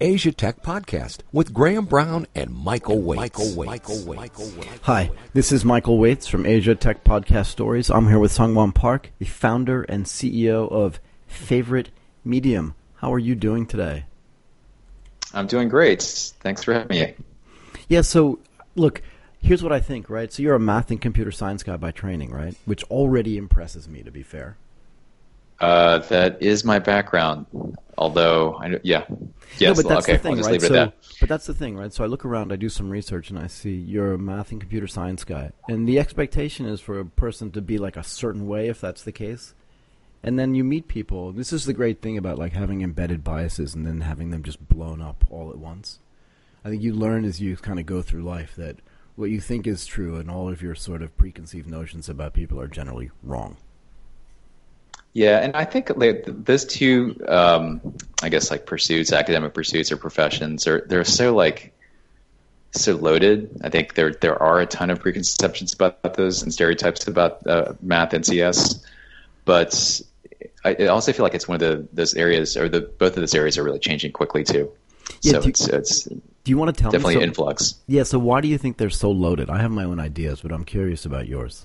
Asia Tech Podcast with Graham Brown and Michael Waitze. Michael Waitze. Michael Waitze. Hi, this is Michael Waitze from Asia Tech Podcast Stories. I'm here with Sangwon Park, the founder and CEO of Favorite Medium. How are you doing today? I'm doing great. Thanks for having me. Yeah, so look, here's what I think, right? So you're a math and computer science guy by training, right? Which already impresses me, to be fair. Uh, that is my background. Although, I, yeah, yes. No, but that's okay, the thing, right? So, that. But that's the thing, right? So I look around, I do some research, and I see you're a math and computer science guy, and the expectation is for a person to be like a certain way, if that's the case. And then you meet people. This is the great thing about like having embedded biases and then having them just blown up all at once. I think you learn as you kind of go through life that what you think is true and all of your sort of preconceived notions about people are generally wrong. Yeah, and I think those two, um, I guess, like pursuits, academic pursuits or professions, are they're so like so loaded. I think there there are a ton of preconceptions about those and stereotypes about uh, math and CS, but I, also feel like it's one of the those areas, or the both of those areas are really changing quickly too. Yeah, so you, it's, it's do you want to tell definitely me so, influx? Yeah. So why do you think they're so loaded? I have my own ideas, but I'm curious about yours.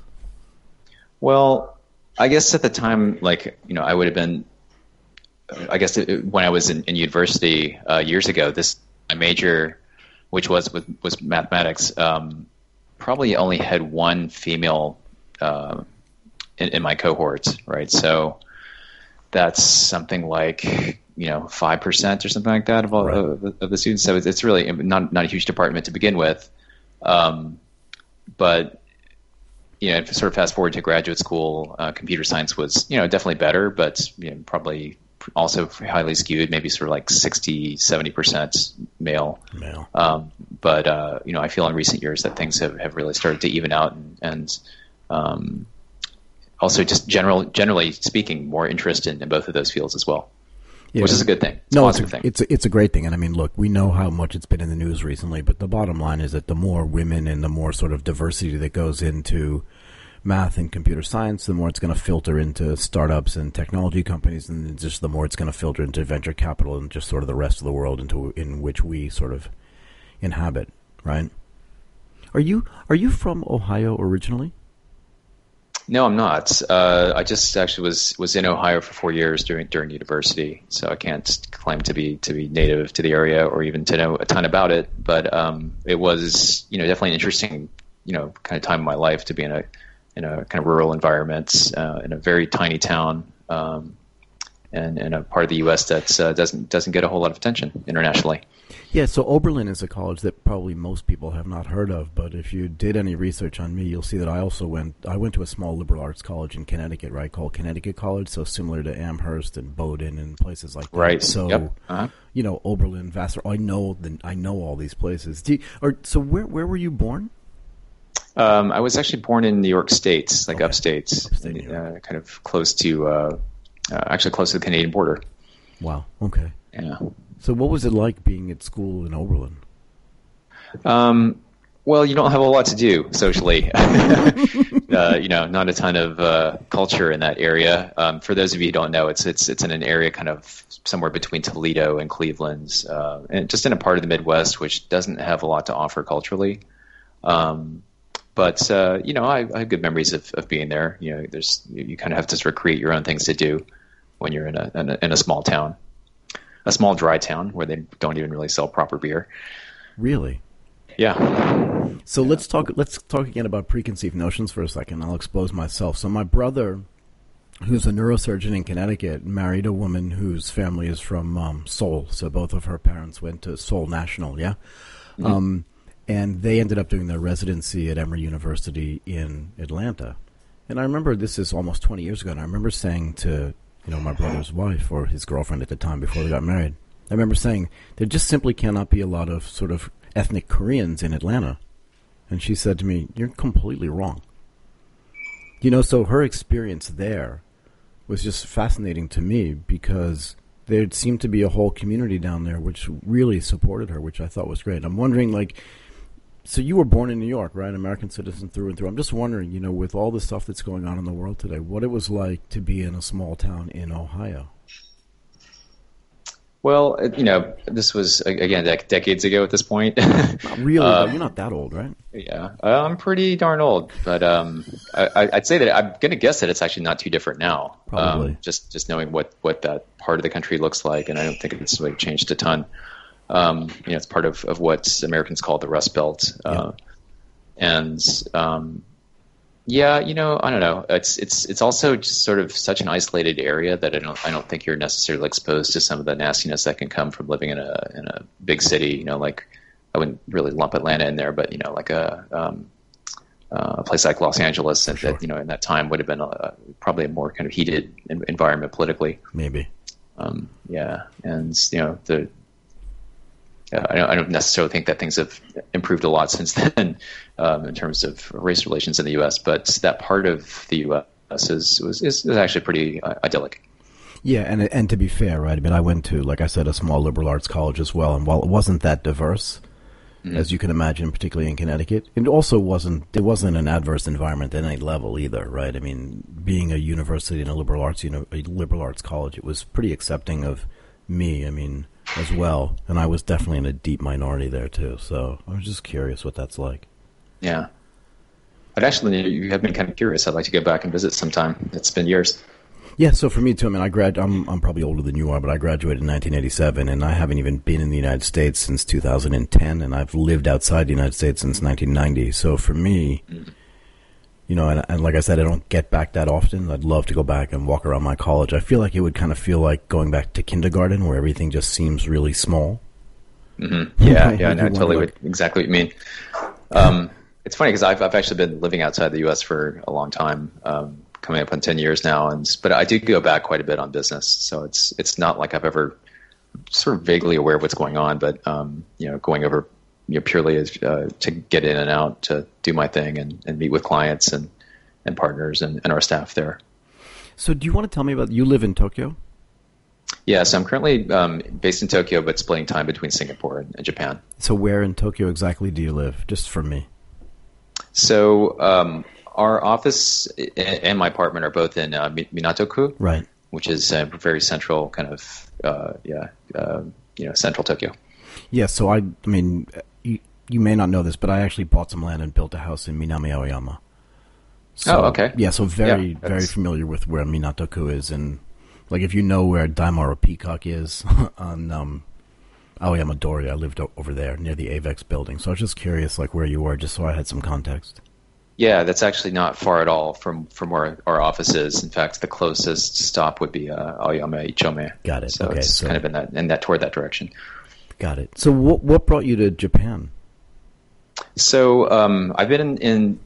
Well, I guess at the time, like you know, I would have been. I guess it, when I was in, in university uh, years ago, this my major, which was was, was mathematics, um, probably only had one female uh, in, in, my cohort, right? So that's something like you know five percent or something like that of all right. of, of, the students. So it's, it's, really not not a huge department to begin with, um, but you know, sort of fast forward to graduate school, uh, computer science was, you know, definitely better, but you know, probably also highly skewed, maybe sort of like 60, 70% male. Male. Um, but, uh, you know, I feel in recent years that things have, have really started to even out and, and um, also just general, generally speaking, more interest in, in both of those fields as well. Yeah, which is a good thing. It's no, it's a, thing. It's a, it's a great thing, and I mean, look, we know how much it's been in the news recently, but the bottom line is that the more women and the more sort of diversity that goes into math and computer science, the more it's going to filter into startups and technology companies, and just the more it's going to filter into venture capital and just sort of the rest of the world into in which we sort of inhabit, right? Are you are you from Ohio originally? No, I'm not. Uh, I just actually was was in Ohio for four years during during university, so I can't claim to be to be native to the area or even to know a ton about it. But um, it was, you know, definitely an interesting, you know, kind of time in my life to be in a in a kind of rural environment uh, in a very tiny town. Um, and in a part of the U.S. that uh, doesn't doesn't get a whole lot of attention internationally. Yeah, so Oberlin is a college that probably most people have not heard of, but if you did any research on me, you'll see that I also went I went to a small liberal arts college in Connecticut, right, called Connecticut College, so similar to Amherst and Bowdoin and places like that. Right. So, yep. uh-huh. you know, Oberlin, Vassar, I know the, I know all these places. You, or so where where were you born? Um, I was actually born in New York State, like okay. upstate, upstate uh, kind of close to, uh, uh, actually close to the Canadian border. Wow. Okay. Yeah. So, what was it like being at school in Oberlin? Um, well, you don't have a lot to do socially. uh, you know, not a ton of uh, culture in that area. Um, for those of you who don't know, it's it's it's in an area kind of somewhere between Toledo and Cleveland's, uh, and just in a part of the Midwest which doesn't have a lot to offer culturally. Um, but uh, you know, I, I, have good memories of, of being there. You know, there's you, you kind of have to sort of create your own things to do when you're in a, in a in a small town a small dry town where they don't even really sell proper beer. Really? Yeah. So let's talk. Let's talk again about preconceived notions for a second. I'll expose myself. So my brother, who's a neurosurgeon in Connecticut, married a woman whose family is from um, Seoul. So both of her parents went to Seoul National. Yeah. Mm-hmm. Um, and they ended up doing their residency at Emory University in Atlanta. And I remember this is almost 20 years ago, and I remember saying to you know, my brother's wife or his girlfriend at the time before they got married. I remember saying there just simply cannot be a lot of sort of ethnic Koreans in Atlanta. And she said to me, You're completely wrong. You know, so her experience there was just fascinating to me because there seemed to be a whole community down there which really supported her, which I thought was great. I'm wondering, like, so you were born in New York, right? American citizen through and through. I'm just wondering, you know, with all the stuff that's going on in the world today, what it was like to be in a small town in Ohio. Well, you know, this was again dec- decades ago at this point. Not really, uh, you're not that old, right? Yeah, uh, I'm pretty darn old, but um, I, would say that I'm going to guess that it's actually not too different now. Probably. Um, just just knowing what what that part of the country looks like, and I don't think it's really changed a ton. Um, you know, it's part of, of what Americans call the Rust Belt, uh, yeah. and um, yeah, you know, I don't know. It's it's it's also just sort of such an isolated area that I don't I don't think you're necessarily exposed to some of the nastiness that can come from living in a in a big city. You know, like I wouldn't really lump Atlanta in there, but you know, like a um, uh, a place like Los Angeles, that, sure. that you know in that time would have been a, probably a more kind of heated environment politically. Maybe. Um, yeah, and you know the uh, I, don't, I, don't, necessarily think that things have improved a lot since then um, in terms of race relations in the U.S. But that part of the U.S. is was, is, is actually pretty uh, idyllic. Yeah, and and to be fair, right? I mean, I went to, like I said, a small liberal arts college as well, and while it wasn't that diverse, mm-hmm. as you can imagine, particularly in Connecticut, it also wasn't. It wasn't an adverse environment at any level either, right? I mean, being a university and a liberal arts, you know, a liberal arts college, it was pretty accepting of me. I mean, as well, and I was definitely in a deep minority there too. So I was just curious what that's like. Yeah, but actually, you have been kind of curious. I'd like to go back and visit sometime. It's been years. Yeah, so for me too. I mean, I grad. I'm I'm probably older than you are, but I graduated in 1987, and I haven't even been in the United States since 2010, and I've lived outside the United States since 1990. So for me. Mm you know, and, and, like I said, I don't get back that often. I'd love to go back and walk around my college. I feel like it would kind of feel like going back to kindergarten, where everything just seems really small. Mm-hmm. Yeah, yeah, no, totally like, what, exactly what you mean. Um, it's funny because I've I've actually been living outside the U.S. for a long time, um, coming up on ten years now, and but I do go back quite a bit on business, so it's it's not like I've ever sort of vaguely aware of what's going on, but um, you know, going over you know, purely as, uh, to get in and out to do my thing and, and meet with clients and, and partners and, and our staff there. So, do you want to tell me about you live in Tokyo? Yes, I'm currently um, based in Tokyo, but splitting time between Singapore and, and, Japan. So, where in Tokyo exactly do you live? Just for me. So, um, our office and my apartment are both in uh, Minato-ku, right? Which is a very central kind of uh, yeah, uh, you know, central Tokyo. Yeah. So I, I mean, you may not know this, but I actually bought some land and built a house in Minami Aoyama. So, oh, okay. Yeah, so very, yeah, very familiar with where Minato-ku is, and like if you know where Daimaru Peacock is on um, Aoyama Dori, I lived over there near the Avex building. So I was just curious, like where you were, just so I had some context. Yeah, that's actually not far at all from from where our office is. In fact, the closest stop would be uh, Aoyama Ichome. Got it. So okay, it's so kind of in that in that toward that direction. Got it. So what what brought you to Japan? So um, I've been in, in,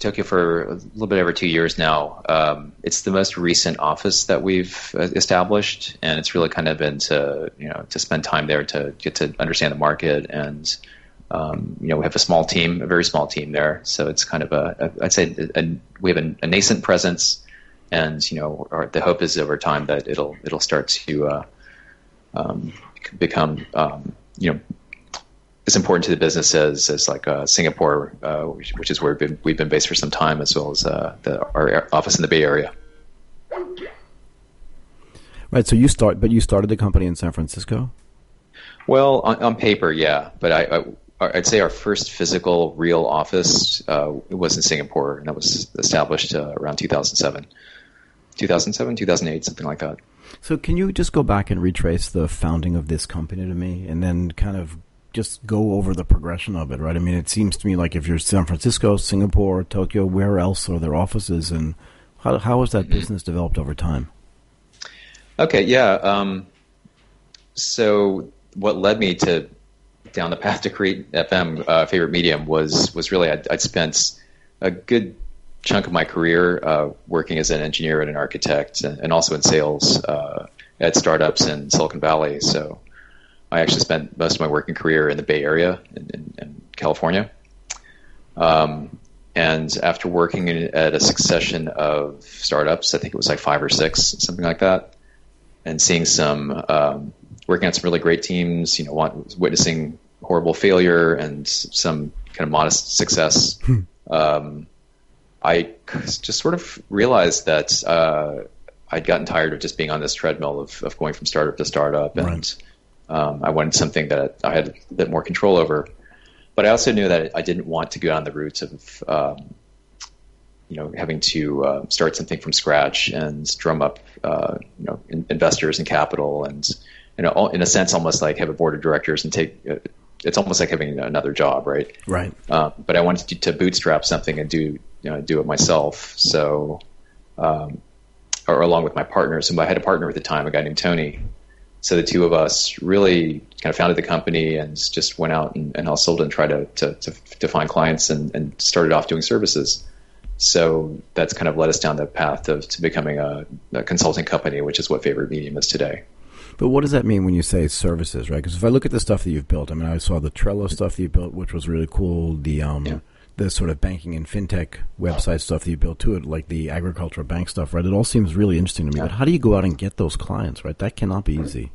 Tokyo for a little bit over two years now. Um, it's the most recent office that we've uh, established, and it's really kind of been to you know to spend time there to get to understand the market and. Um, you know, we have a small team, a very small team there, so it's kind of a, a I'd say, a, a, we have a, nascent presence, and you know, our, the hope is over time that it'll it'll start to uh, um, become um, you know as important to the business as, as like uh, Singapore, uh, which, which, is where we've been, we've been, based for some time, as well as uh, the, our office in the Bay Area. Right. So you start, but you started the company in San Francisco. Well, on, on paper, yeah, but I, I would say our first physical real office uh, was in Singapore, and that was established uh, around 2007, 2007, 2008, something like that. So, can you just go back and retrace the founding of this company to me, and then kind of just go over the progression of it, right? I mean, it seems to me like if you're San Francisco, Singapore, Tokyo, where else are there offices, and how how has that mm-hmm. business developed over time? Okay, yeah. Um, so what led me to down the path to create FM uh, favorite medium was was really I'd, I'd, spent a good chunk of my career uh, working as an engineer and an architect, and, and also in sales uh, at startups in Silicon Valley. So I actually spent most of my working career in the Bay Area in, in, in California. Um, and after working in, at a succession of startups, I think it was like five or six, something like that, and seeing some, um, working on some really great teams, you know, witnessing horrible failure and some kind of modest success, um, I just sort of realized that uh, I'd gotten tired of just being on this treadmill of, of going from startup to startup, and right. Um, I wanted something that I had a bit more control over. But I also knew that I didn't want to go down the route of, um, you know, having to uh, start something from scratch and drum up, uh, you know, in, investors and capital, and you know, in a sense, almost like have a board of directors and take. Uh, it's almost like having another job, right? Right. Uh, but I wanted to, to, bootstrap something and do, you know, do it myself. So, um, or along with my partners, and I had a partner at the time, a guy named Tony, so the two of us really kind of founded the company and just went out and, and hustled and tried to, to, to, to find clients and, and, started off doing services. So that's kind of led us down the path of to becoming a, a consulting company, which is what Favorite Medium is today. But what does that mean when you say services, right? Because if I look at the stuff that you've built, I mean, I saw the Trello stuff that you built, which was really cool. The um, yeah the sort of banking and fintech website stuff that you built to it, like the agricultural bank stuff, right? It all seems really interesting to me. But how do you go out and get those clients, right? That cannot be easy.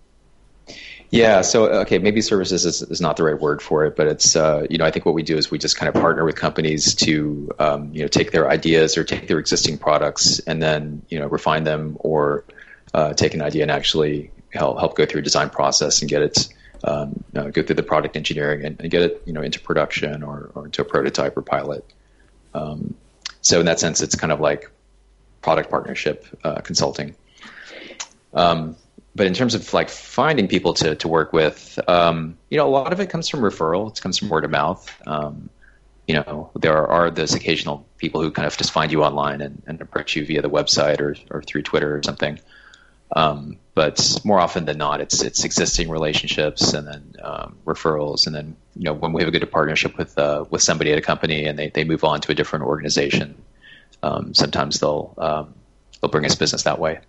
Yeah, so okay, maybe services is, is not the right word for it, but it's uh, you know I think what we do is we just kind of partner with companies to um, you know take their ideas or take their existing products and then you know refine them or uh, take an idea and actually help help go through a design process and get it um, uh, go through the product engineering and, and, get it you know into production or, or into a prototype or pilot. Um, so in that sense, it's kind of like product partnership uh, consulting. Um, but in terms of like finding people to, to work with, um, you know, a lot of it comes from referral. It comes from word of mouth. Um, you know, there are, those occasional people who kind of just find you online and, and approach you via the website or, or through Twitter or something. Um, but more often than not, it's it's existing relationships and then um, referrals, and then you know when we have a good partnership with uh, with somebody at a company and they, they move on to a different organization, um, sometimes they'll um, they'll bring us business that way.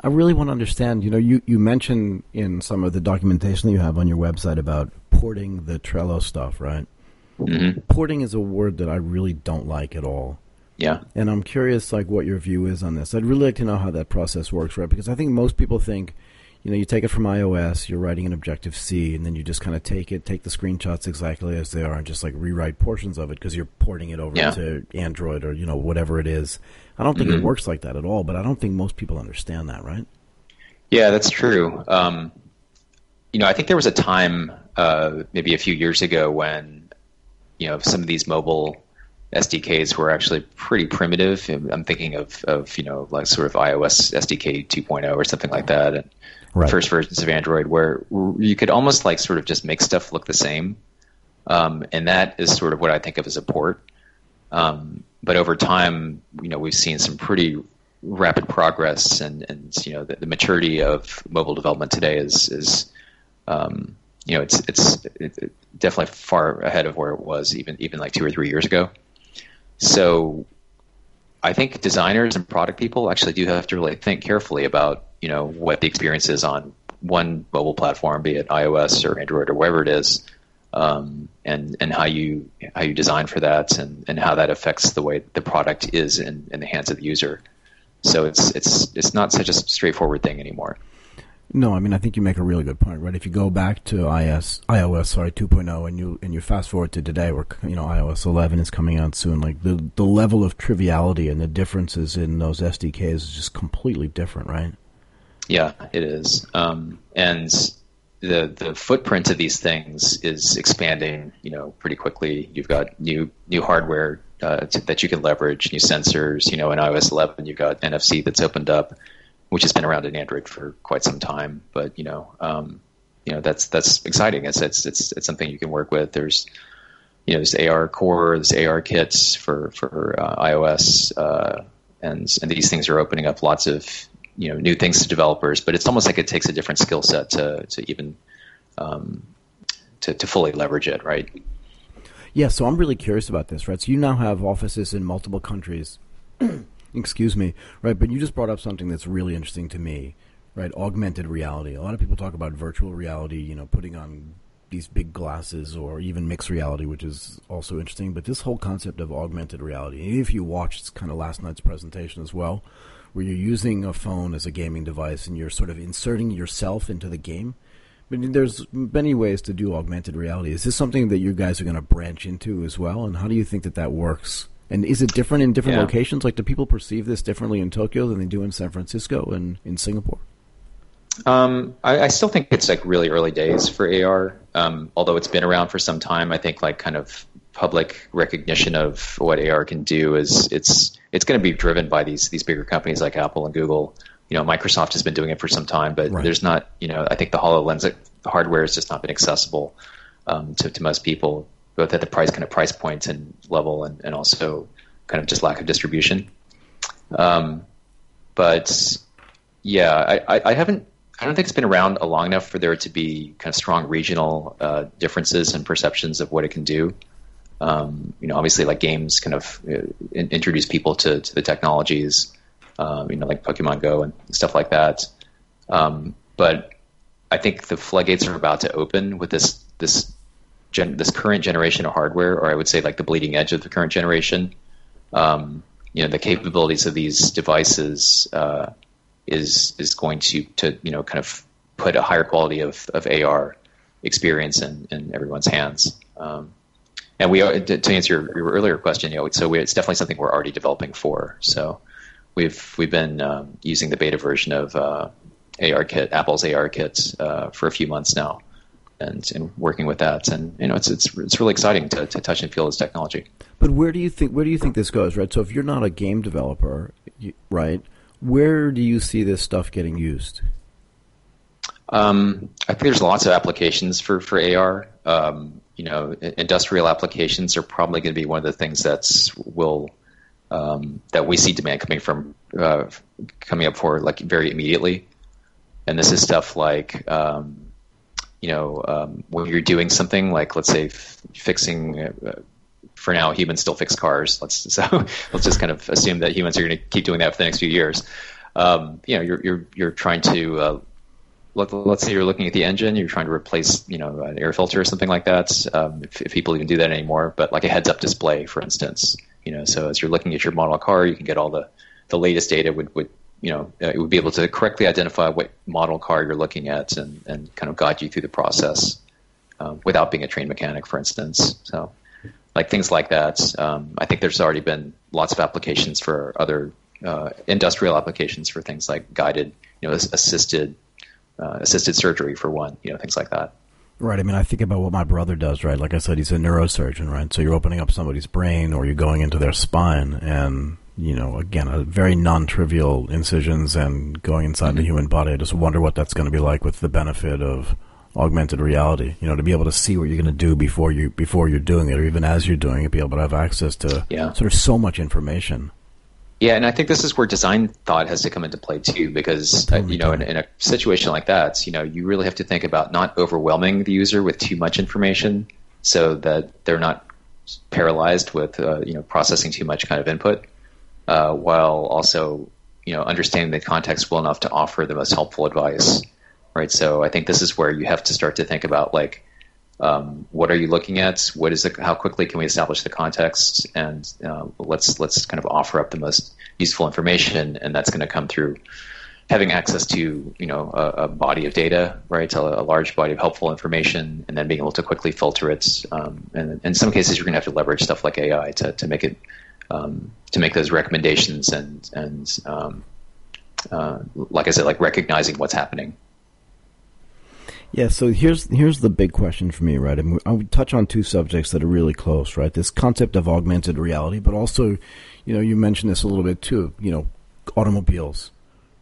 I really want to understand. You know, you you mentioned in some of the documentation that you have on your website about porting the Trello stuff, right? Mm-hmm. Porting is a word that I really don't like at all. Yeah. And I'm curious, like, what your view is on this. I'd really like to know how that process works, right? Because I think most people think, you know, you take it from iOS, you're writing an Objective C, and then you just kind of take it, take the screenshots exactly as they are, and just like rewrite portions of it because you're porting it over yeah. to Android or you know whatever it is. I don't think mm-hmm. it works like that at all, but I don't think most people understand that, right? Yeah, that's true. Um, you know, I think there was a time, uh, maybe a few years ago, when you know some of these mobile SDKs were actually pretty primitive. I'm thinking of, of you know like sort of iOS SDK 2.0 or something like that, and right. first versions of Android where you could almost like sort of just make stuff look the same, um, and that is sort of what I think of as a port. Um, but over time, you know, we've seen some pretty rapid progress, and, and you know the, the maturity of mobile development today is is um, you know it's it's it, definitely far ahead of where it was even even like two or three years ago. So I think designers and product people actually do have to really think carefully about you know what the experience is on one mobile platform, be it iOS or Android or wherever it is, um, and and how you how you design for that, and, and how that affects the way the product is in, in the hands of the user. So it's it's it's not such a straightforward thing anymore. No, I mean I think you make a really good point, right? If you go back to IS, iOS, sorry, 2.0, and you and you fast forward to today, where you know iOS 11 is coming out soon, like the the level of triviality and the differences in those SDKs is just completely different, right? Yeah, it is, um, and the the footprint of these things is expanding, you know, pretty quickly. You've got new new hardware uh, to, that you can leverage, new sensors. You know, in iOS 11, you've got NFC that's opened up which has been around in Android for quite some time. But you know, um, you know that's that's exciting. It's, it's it's it's something you can work with. There's you know, there's ARCore, there's ARKits for for uh, iOS, uh, and and these things are opening up lots of you know new things to developers. But it's almost like it takes a different skill set to to even um, to to fully leverage it, right? Yeah, so I'm really curious about this, right? So you now have offices in multiple countries. excuse me, right? But you just brought up something that's really interesting to me, right? Augmented reality. A lot of people talk about virtual reality, you know, putting on these big glasses or even mixed reality, which is also interesting. But this whole concept of augmented reality, if you watched kind of last night's presentation as well, where you're using a phone as a gaming device and you're sort of inserting yourself into the game. I mean, there's many ways to do augmented reality. Is this something that you guys are going to branch into as well? And how do you think that that works And is it different in different Yeah. locations? Like, do people perceive this differently in Tokyo than they do in San Francisco and in Singapore? Um, I, I still think it's like really early days for AR. Um, although it's been around for some time, I think like kind of public recognition of what AR can do is it's it's going to be driven by these these bigger companies like Apple and Google. You know, Microsoft has been doing it for some time, but Right. there's not. You know, I think the Hololens hardware has just not been accessible um, to to most people, both at the price kind of price point and level, and, and also kind of just lack of distribution. Um, but yeah, I, I, I haven't. I don't think it's been around long enough for there to be kind of strong regional uh, differences and perceptions of what it can do. Um, you know, obviously, like games kind of uh, in, introduce people to, to the technologies. Um, you know, like Pokemon Go and stuff like that. Um, but I think the floodgates are about to open with this this gen, this current generation of hardware, or I would say like the bleeding edge of the current generation. Um, you know, the capabilities of these devices uh, is is going to to you know kind of put a higher quality of, of AR experience in, in everyone's hands. Um, and we are, to answer your, earlier question, you know, so we, it's definitely something we're already developing for. So we've we've been um, using the beta version of uh, ARKit, Apple's ARKit, uh, for a few months now, and, and working with that. And you know, it's it's it's really exciting to, to touch and feel this technology. But where do you think where do you think this goes, right? So if you're not a game developer, you, right, where do you see this stuff getting used? Um, I think there's lots of applications for for AR. Um, you know, industrial applications are probably going to be one of the things that's will um, that we see demand coming from uh, coming up for like very immediately. And this is stuff like um, you know um, when you're doing something like let's say f- fixing. Uh, for now, humans still fix cars. Let's so let's just kind of assume that humans are going to keep doing that for the next few years. Um, you know, you're you're you're trying to uh, let, let's say you're looking at the engine, you're trying to replace, you know, an air filter or something like that. Um, if, if people even do that anymore, but like a heads-up display, for instance, you know, so as you're looking at your model car, you can get all the, the latest data would, would you know, uh, it would be able to correctly identify what model car you're looking at and, and kind of guide you through the process um, without being a trained mechanic, for instance. So, like things like that. Um, I think there's already been lots of applications for other uh, industrial applications for things like guided, you know, assisted uh, assisted surgery for one, you know, things like that. Right. I mean, I think about what my brother does, right? Like I said, he's a neurosurgeon, right? So you're opening up somebody's brain or you're going into their spine and, you know, again, a very non-trivial incisions and going inside the human body. I just wonder what that's going to be like with the benefit of augmented reality, you know, to be able to see what you're going to do before you, before you're doing it or even as you're doing it, be able to have access to Yeah. sort of so much information. Yeah, and I think this is where design thought has to come into play too, because uh, you know, in, in a situation like that, you know, you really have to think about not overwhelming the user with too much information, so that they're not paralyzed with uh, you know processing too much kind of input, uh, while also you know understanding the context well enough to offer the most helpful advice, right? So I think this is where you have to start to think about like um, what are you looking at? What is the, how quickly can we establish the context? And uh, let's let's kind of offer up the most useful information, and that's going to come through having access to you know a, a body of data, right? A, a large body of helpful information, and then being able to quickly filter it. Um, and in some cases, you're going to have to leverage stuff like AI to, to make it um, to make those recommendations and and um, uh, like I said, like recognizing what's happening. Yeah, so here's here's the big question for me, right? And I would touch on two subjects that are really close, right? This concept of augmented reality, but also, you know, you mentioned this a little bit too. You know, automobiles.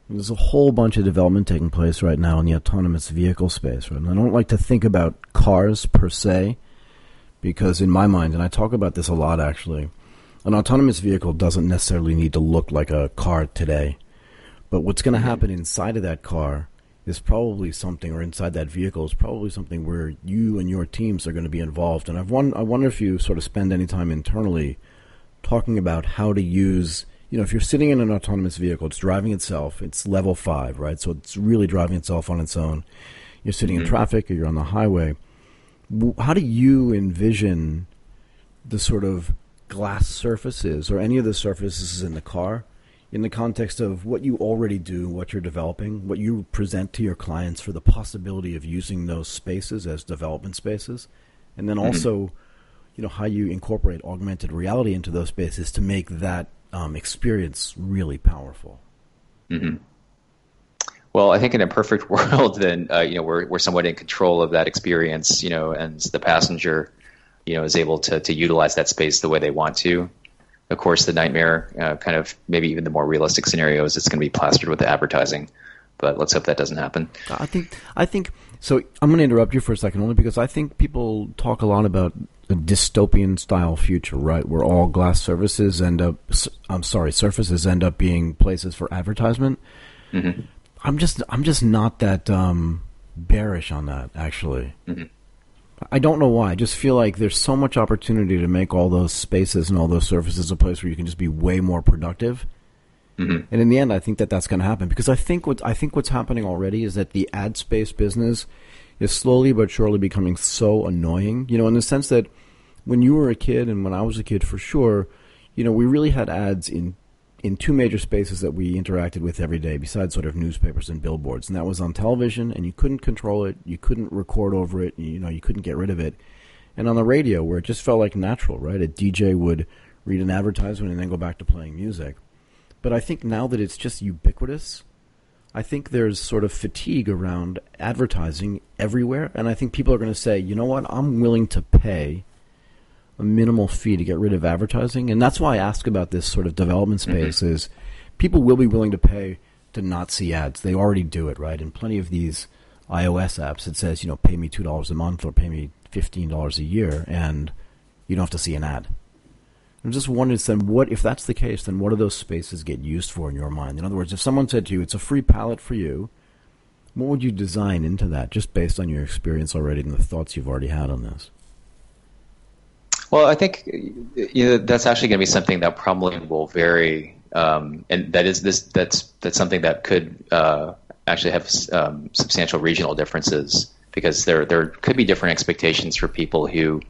There's a whole bunch of development taking place right now in the autonomous vehicle space, right? And I don't like to think about cars per se, because in my mind, and I talk about this a lot actually, an autonomous vehicle doesn't necessarily need to look like a car today. But what's going to mm-hmm. happen inside of that car is probably something, or inside that vehicle is probably something where you and your teams are going to be involved. And I've won- I wonder if you sort of spend any time internally talking about how to use, you know, if you're sitting in an autonomous vehicle, it's driving itself, it's level five, right? So it's really driving itself on its own. You're sitting in mm-hmm. traffic or you're on the highway. How do you envision the sort of glass surfaces or any of the surfaces in the car in the context of what you already do, what you're developing, what you present to your clients for the possibility of using those spaces as development spaces, and then also, you know how you incorporate augmented reality into those spaces to make that um, experience really powerful. Mm-hmm. Well, I think in a perfect world, then uh, you know we're we're somewhat in control of that experience, you know, and the passenger, you know, is able to to utilize that space the way they want to. Of course, the nightmare, uh, kind of maybe even the more realistic scenarios, it's going to be plastered with the advertising. But let's hope that doesn't happen. I think I think so. I'm going to interrupt you for a second, only because I think people talk a lot about a dystopian style future, right? Where all glass surfaces end up, I'm sorry, surfaces end up being places for advertisement. Mm-hmm. I'm just, I'm just not that um, bearish on that. Actually, mm-hmm. I don't know why. I just feel like there's so much opportunity to make all those spaces and all those surfaces a place where you can just be way more productive. Mm-hmm. And in the end, I think that that's going to happen because I think what I think what's happening already is that the ad space business is slowly but surely becoming so annoying. You know, in the sense that when you were a kid and when I was a kid, for sure, you know, we really had ads in in two major spaces that we interacted with every day, besides sort of newspapers and billboards, and that was on television, and you couldn't control it, you couldn't record over it, you know, you couldn't get rid of it, and on the radio, where it just felt like natural, right? A DJ would read an advertisement and then go back to playing music. But I think now that it's just ubiquitous, I think there's sort of fatigue around advertising everywhere, and I think people are going to say, you know what, I'm willing to pay a minimal fee to get rid of advertising, and that's why I ask about this sort of development mm-hmm. space. Mm-hmm. Is people will be willing to pay to not see ads? They already do it, right? In plenty of these iOS apps, it says, you know, pay me two dollars a month or pay me fifteen dollars a year, and you don't have to see an ad. I'm just wondering, then, what if that's the case? Then what do those spaces get used for in your mind? In other words, if someone said to you, "It's a free palette for you," what would you design into that, just based on your experience already and the thoughts you've already had on this? Well, I think you know, that's actually going to be something that probably will vary, um, and that is this. That's that's something that could uh, actually have um, substantial regional differences because there there could be different expectations for people who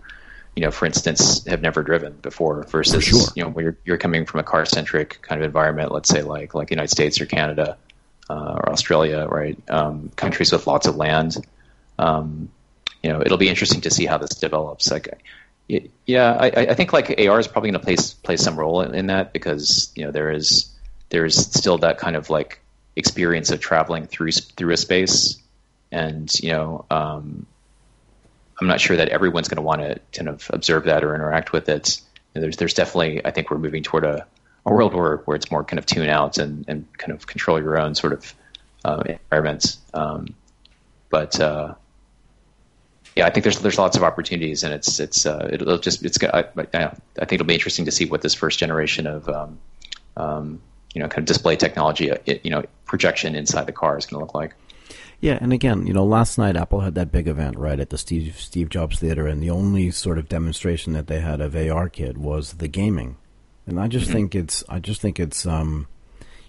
you know, for instance, have never driven before versus, sure. you know, when you're, you're coming from a car centric kind of environment, let's say like, like the United States or Canada, uh, or Australia, right? Um, countries with lots of land. Um, you know, it'll be interesting to see how this develops. Like, yeah, I, I think like AR is probably going to play play some role in, in, that because you know there is there is still that kind of like experience of traveling through through a space, and you know, um, I'm not sure that everyone's going to want to kind of observe that or interact with it. there's there's definitely I think we're moving toward a, a world where, where it's more kind of tune out and, and kind of control your own sort of uh, environments. Um, but uh, yeah, I think there's there's lots of opportunities, and it's it's uh, it'll just it's I, I, think it'll be interesting to see what this first generation of um, um, you know kind of display technology, uh, you know, projection inside the car is going to look like. Yeah, and again, you know, last night Apple had that big event right at the Steve Steve Jobs Theater, and the only sort of demonstration that they had of ARKit was the gaming, and I just mm-hmm. think it's I just think it's um,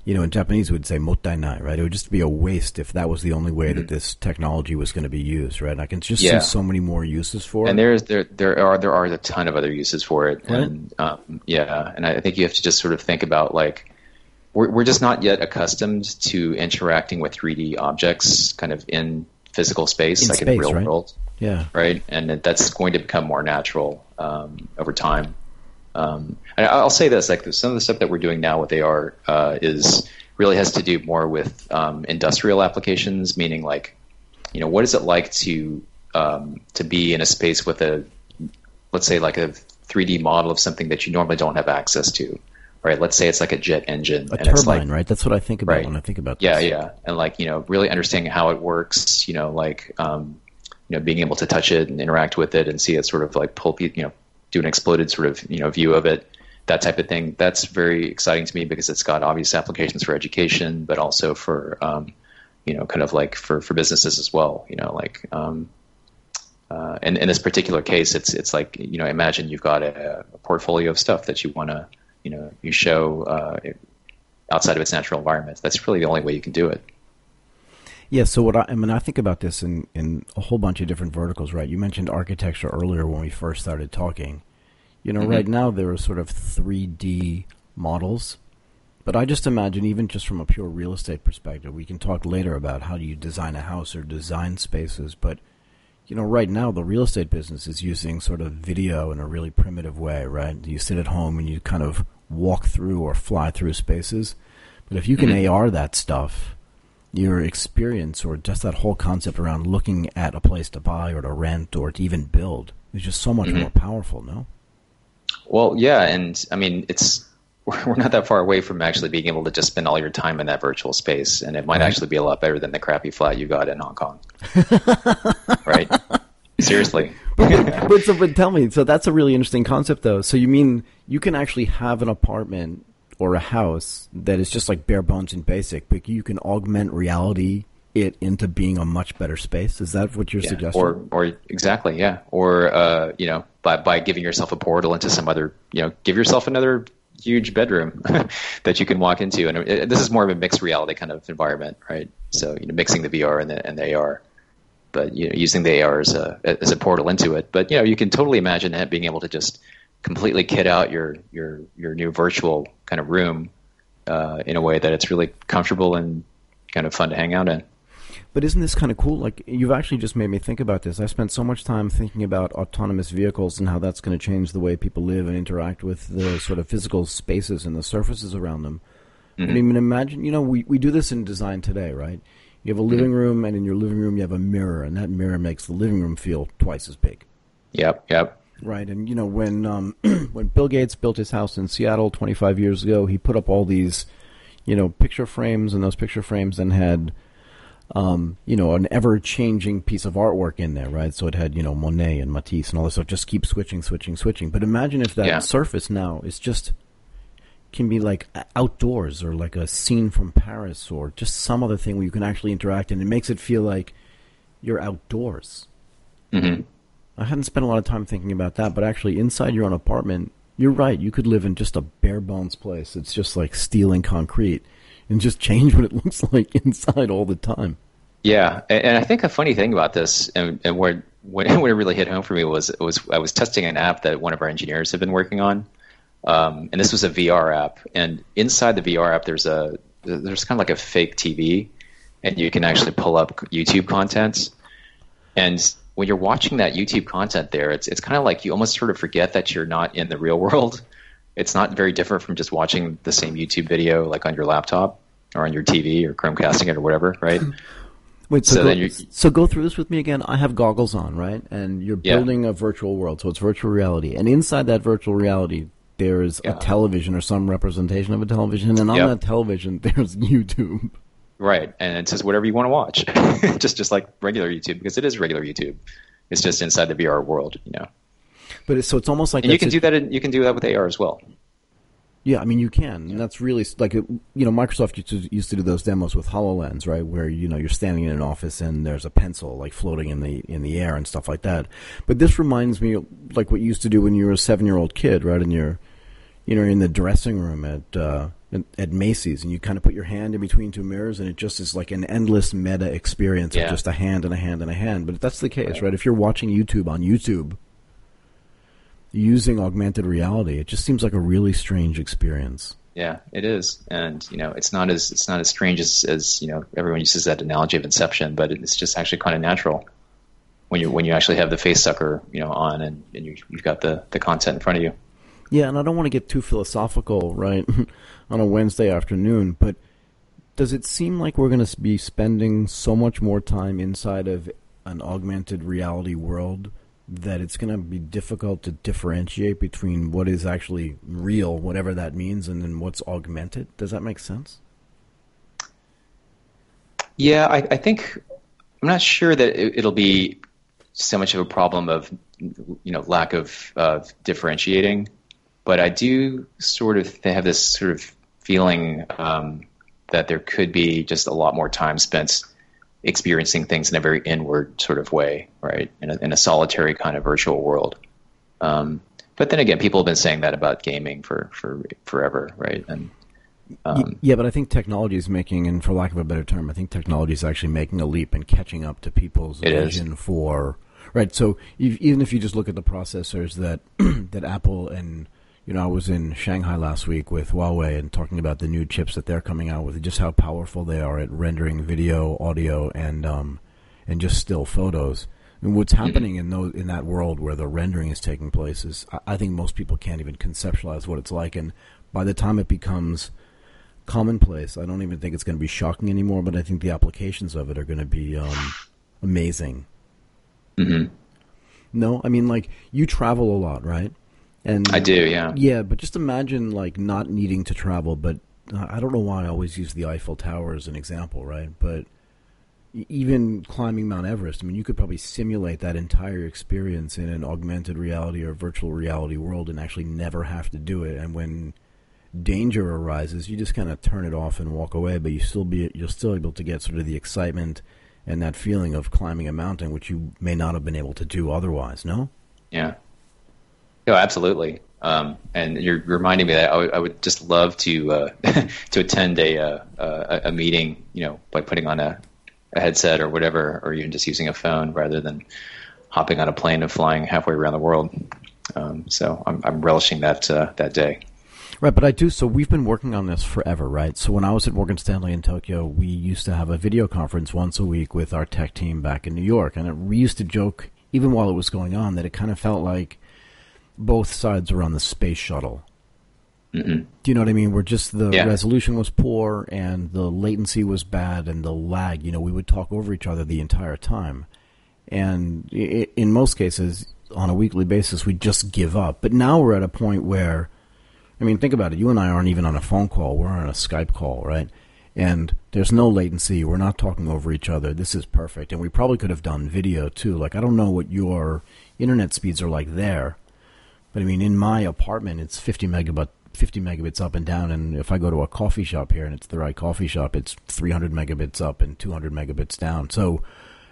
you know, in Japanese we would say mottainai, right? It would just be a waste if that was the only way mm-hmm. that this technology was going to be used, right? And I can just yeah. see so many more uses for and it. And there there are there are a ton of other uses for it, right? and um, yeah, and I think you have to just sort of think about like we're, we're just not yet accustomed to interacting with 3D objects kind of in physical space, in like space, in the real right? world. Yeah. Right. And that's going to become more natural um, over time. Um, and I'll say this: like some of the stuff that we're doing now with AR uh, is really has to do more with um, industrial applications, meaning like, you know, what is it like to um, to be in a space with a, let's say, like a 3D model of something that you normally don't have access to right? Let's say it's like a jet engine, a turbine, like, right? That's what I think about right. when I think about. This. Yeah, yeah, and like you know, really understanding how it works. You know, like um, you know, being able to touch it and interact with it and see it sort of like pull, you know, do an exploded sort of you know view of it, that type of thing. That's very exciting to me because it's got obvious applications for education, but also for um, you know, kind of like for for businesses as well. You know, like. Um, uh, and in this particular case, it's it's like you know, imagine you've got a, a portfolio of stuff that you want to you know you show uh, outside of its natural environment. That's really the only way you can do it. Yeah. So what I, I mean, I think about this in in a whole bunch of different verticals, right? You mentioned architecture earlier when we first started talking. You know, mm-hmm. right now there are sort of 3D models, but I just imagine even just from a pure real estate perspective, we can talk later about how do you design a house or design spaces, but you know, right now the real estate business is using sort of video in a really primitive way, right? You sit at home and you kind of walk through or fly through spaces. But if you can Mhm. AR that stuff, your experience or just that whole concept around looking at a place to buy or to rent or to even build is just so much Mhm. more powerful, no? Well, yeah, and I mean, it's we're not that far away from actually being able to just spend all your time in that virtual space, and it might Right. actually be a lot better than the crappy flat you got in Hong Kong. right? Seriously. but so, but tell me, so that's a really interesting concept, though. So you mean you can actually have an apartment or a house that is just like bare bones and basic, but you can augment reality it into being a much better space? Is that what you're Yeah, suggesting? Or, or exactly, yeah. Or, uh, you know, by by giving yourself a portal into some other, you know, give yourself another huge bedroom that you can walk into. And it, this is more of a mixed reality kind of environment, right? So, you know, mixing the VR and the and the AR, but you know, using the AR as a as a portal into it. But you know, you can totally imagine that being able to just completely kit out your your your new virtual kind of room uh, in a way that it's really comfortable and kind of fun to hang out in. But isn't this kind of cool? Like you've actually just made me think about this. I spent so much time thinking about autonomous vehicles and how that's going to change the way people live and interact with the sort of physical spaces and the surfaces around them. I mean, imagine you know we we do this in design today, right? You have a living room, and in your living room you have a mirror, and that mirror makes the living room feel twice as big. Yep, yep. Right, and you know when um, when Bill Gates built his house in Seattle 25 years ago, he put up all these, you know, picture frames, and those picture frames then had, um, you know, an ever-changing piece of artwork in there, right? So it had you know Monet and Matisse and all this stuff. Just keep switching, switching, switching. But imagine if that Yeah. surface now is just can be like outdoors or like a scene from Paris or just some other thing where you can actually interact, and it makes it feel like you're outdoors. hmm I hadn't spent a lot of time thinking about that, but actually, inside your own apartment, you're right. You could live in just a bare bones place. It's just like steel and concrete, and just change what it looks like inside all the time. Yeah, and, I think a funny thing about this, and, and where when, it really hit home for me was was I was testing an app that one of our engineers had been working on, um, and this was a VR app. And inside the VR app, there's a there's kind of like a fake TV, and you can actually pull up YouTube content. And when you're watching that YouTube content there, it's it's kind of like you almost sort of forget that you're not in the real world. It's not very different from just watching the same YouTube video like on your laptop or on your TV or Chromecasting it or whatever, right? Wait, so, So go, so go through this with me again. I have goggles on, right? And you're Yeah. building a virtual world, so it's virtual reality. And inside that virtual reality, there is Yeah. a television or some representation of a television, and on Yep. that television, there's YouTube. Right, and it says whatever you want to watch, just just like regular YouTube, because it is regular YouTube. It's just inside the VR world, you know. But it's, so it's almost like And you can a- do that. In, you can do that with AR as well. Yeah, I mean you can, and that's really like it, you know Microsoft used to, used to do those demos with Hololens, right? Where you know you're standing in an office and there's a pencil like floating in the in the air and stuff like that. But this reminds me of, like what you used to do when you were a seven year old kid, right? And you're you know in the dressing room at uh, at, Macy's, and you kind of put your hand in between two mirrors, and it just is like an endless meta experience Yeah. of just a hand and a hand and a hand. But if that's the case, right? If you're watching YouTube on YouTube using augmented reality, it just seems like a really strange experience. Yeah, it is, and you know, it's not as it's not as strange as, as you know everyone uses that analogy of Inception, but it's just actually kind of natural when you when you actually have the face sucker, you know, on and, and you, you've got the the content in front of you. Yeah, and I don't want to get too philosophical, right, on a Wednesday afternoon, but does it seem like we're going to be spending so much more time inside of an augmented reality world that it's going to be difficult to differentiate between what is actually real, whatever that means, and then what's augmented? Does that make sense? Yeah, I, I think I'm not sure that it, it'll be so much of a problem of you know lack of uh, differentiating, but I do sort of have this sort of feeling um, that there could be just a lot more time spent experiencing things in a very inward sort of way, right? In a, in a solitary kind of virtual world. Um, but then again, people have been saying that about gaming for, for forever, right? And Y- yeah, but I think technology is making, and for lack of a better term, I think technology is actually making a leap and catching up to people's It is. vision for right. So ev- even if you just look at the processors that that Apple and you know, I was in Shanghai last week with Huawei and talking about the new chips that they're coming out with, just how powerful they are at rendering video, audio, and um, and just still photos. And what's happening in those, in that world where the rendering is taking place is, I, I think most people can't even conceptualize what it's like. And by the time it becomes commonplace, I don't even think it's going to be shocking anymore. But I think the applications of it are going to be um, amazing. hmm No, I mean, like you travel a lot, right? And I do, yeah. Yeah, but just imagine like not needing to travel. But uh, I don't know why I always use the Eiffel Tower as an example, right? But even climbing Mount Everest, I mean, you could probably simulate that entire experience in an augmented reality or virtual reality world and actually never have to do it. And when danger arises, you just kind of turn it off and walk away. But you still be you're still able to get sort of the excitement and that feeling of climbing a mountain, which you may not have been able to do otherwise. No. Yeah. No, absolutely. Um, and you're reminding me that I would- just love to uh, to attend a, uh, uh, a meeting, you know, by putting on a, a headset or whatever, or even just using a phone rather than hopping on a plane and flying halfway around the world. Um, so I'm, I'm relishing that uh, that day. Right, but I do. So we've been working on this forever, right? So when I was at Morgan Stanley in Tokyo, we used to have a video conference once a week with our tech team back in New York, and it, we used to joke, even while it was going on, that it kind of felt like both sides were on the space shuttle. hmm Do you know what I mean? Where just the Yeah. resolution was poor and the latency was bad and the lag. You know, we would talk over each other the entire time, and in most cases, on a weekly basis, we just give up. But now we're at a point where, I mean, think about it. You and I aren't even on a phone call; we're on a Skype call, right? And there's no latency. We're not talking over each other. This is perfect. And we probably could have done video too. Like I don't know what your internet speeds are like there, but I mean, in my apartment, it's 50 megabit, 50 megabits up and down. And if I go to a coffee shop here and it's the right coffee shop, it's 300 megabits up and 200 megabits down. So,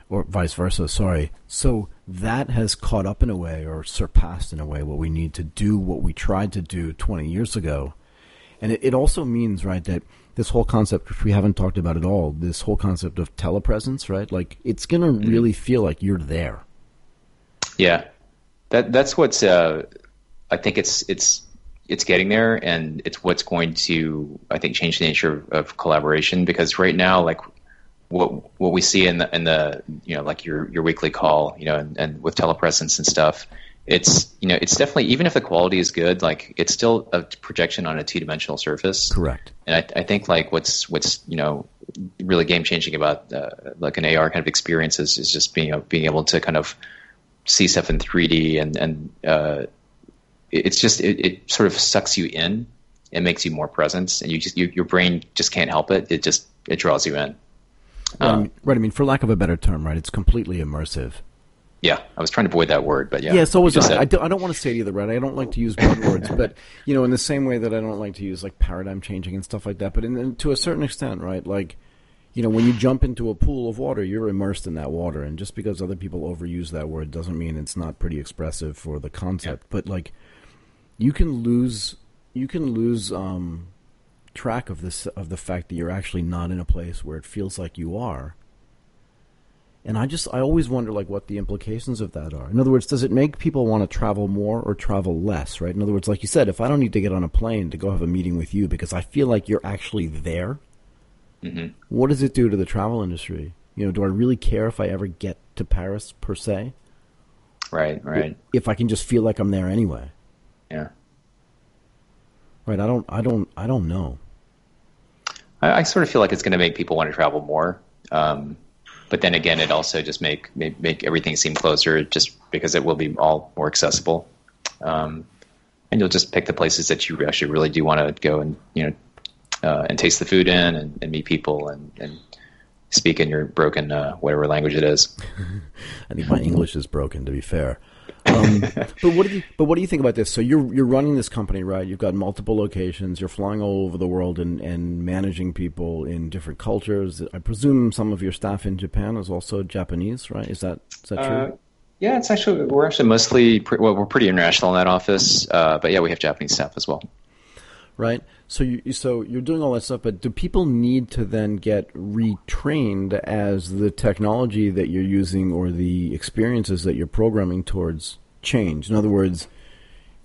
or vice versa. Sorry. So that has caught up in a way, or surpassed in a way, what we need to do, what we tried to do 20 years ago. And it, it also means, right, that this whole concept, which we haven't talked about at all, this whole concept of telepresence, right? Like it's going to really feel like you're there. Yeah, that that's what's. Uh, I think it's it's it's getting there, and it's what's going to I think change the nature of, of collaboration because right now, like what what we see in the in the you know like your your weekly call, you know, and, and with telepresence and stuff, it's you know it's definitely even if the quality is good, like it's still a projection on a two dimensional surface. Correct. And I, I think like what's what's you know really game changing about uh, like an AR kind of experience is, is just being being able to kind of see stuff in 3D and and uh, it's just it, it sort of sucks you in and makes you more present and you just you, your brain just can't help it it just it draws you in. Right, I Um, mean, right. I mean, for lack of a better term, right? It's completely immersive. yeah, I was trying to avoid that word, but yeah. Yeah, so was just I. I, do, don't want to say it either, right? I don't like to use words, but you know, in the same way that I don't like to use like paradigm changing and stuff like that. But in, in, to a certain extent, right? Like, you know, when you jump into a pool of water, you're immersed in that water, and just because other people overuse that word doesn't mean it's not pretty expressive for the concept. But like, you can lose, you can lose um, track of this of the fact that you're actually not in a place where it feels like you are. And I just I always wonder like what the implications of that are. In other words, does it make people want to travel more or travel less, right? In other words, like you said, if I don't need to get on a plane to go have a meeting with you because I feel like you're actually there, Mhm. what does it do to the travel industry? You know, do I really care if I ever get to Paris per se? right, right, If I can just feel like I'm there anyway. Yeah. Right, I don't I don't I don't know. I, I sort of feel like it's going to make people want to travel more. Um, but then again, it also just make, make make everything seem closer, just because it will be all more accessible. Um, and you'll just pick the places that you actually really do want to go and you know uh, and taste the food in and, and meet people and, and speak in your broken uh, whatever language it is. I think my English is broken, to be fair. Um, but what do you? But what do you think about this? So you're you're running this company, right? You've got multiple locations. You're flying all over the world and, and managing people in different cultures. I presume some of your staff in Japan is also Japanese, right? Is that is that true? Uh, yeah, it's actually we're actually mostly pre- well, we're pretty international in that office, uh, but yeah, we have Japanese staff as well. right? So you so you're doing all that stuff, but do people need to then get retrained as the technology that you're using or the experiences that you're programming towards change? In other words,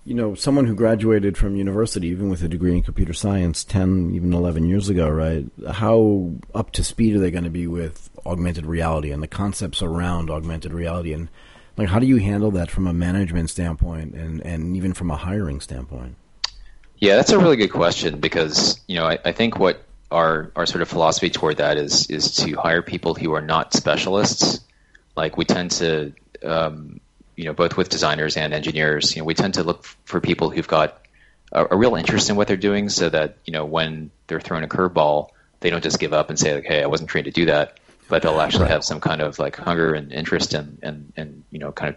you know, someone who graduated from university, even with a degree in computer science, 10, even 11 years ago, right? How up to speed are they going to be with augmented reality and the concepts around augmented reality? And, like, how do you handle that from a management standpoint and, and even from a hiring standpoint? Yeah, that's a really good question because, you know, I, I think what our, our sort of philosophy toward that is, is to hire people who are not specialists. Like, we tend to, um, you know, both with designers and engineers, you know, we tend to look for people who've got a, a real interest in what they're doing, so that you know when they're thrown a curveball, they don't just give up and say, like, "Hey, I wasn't trained to do that," but they'll actually right. have some kind of like hunger and interest in and and you know, kind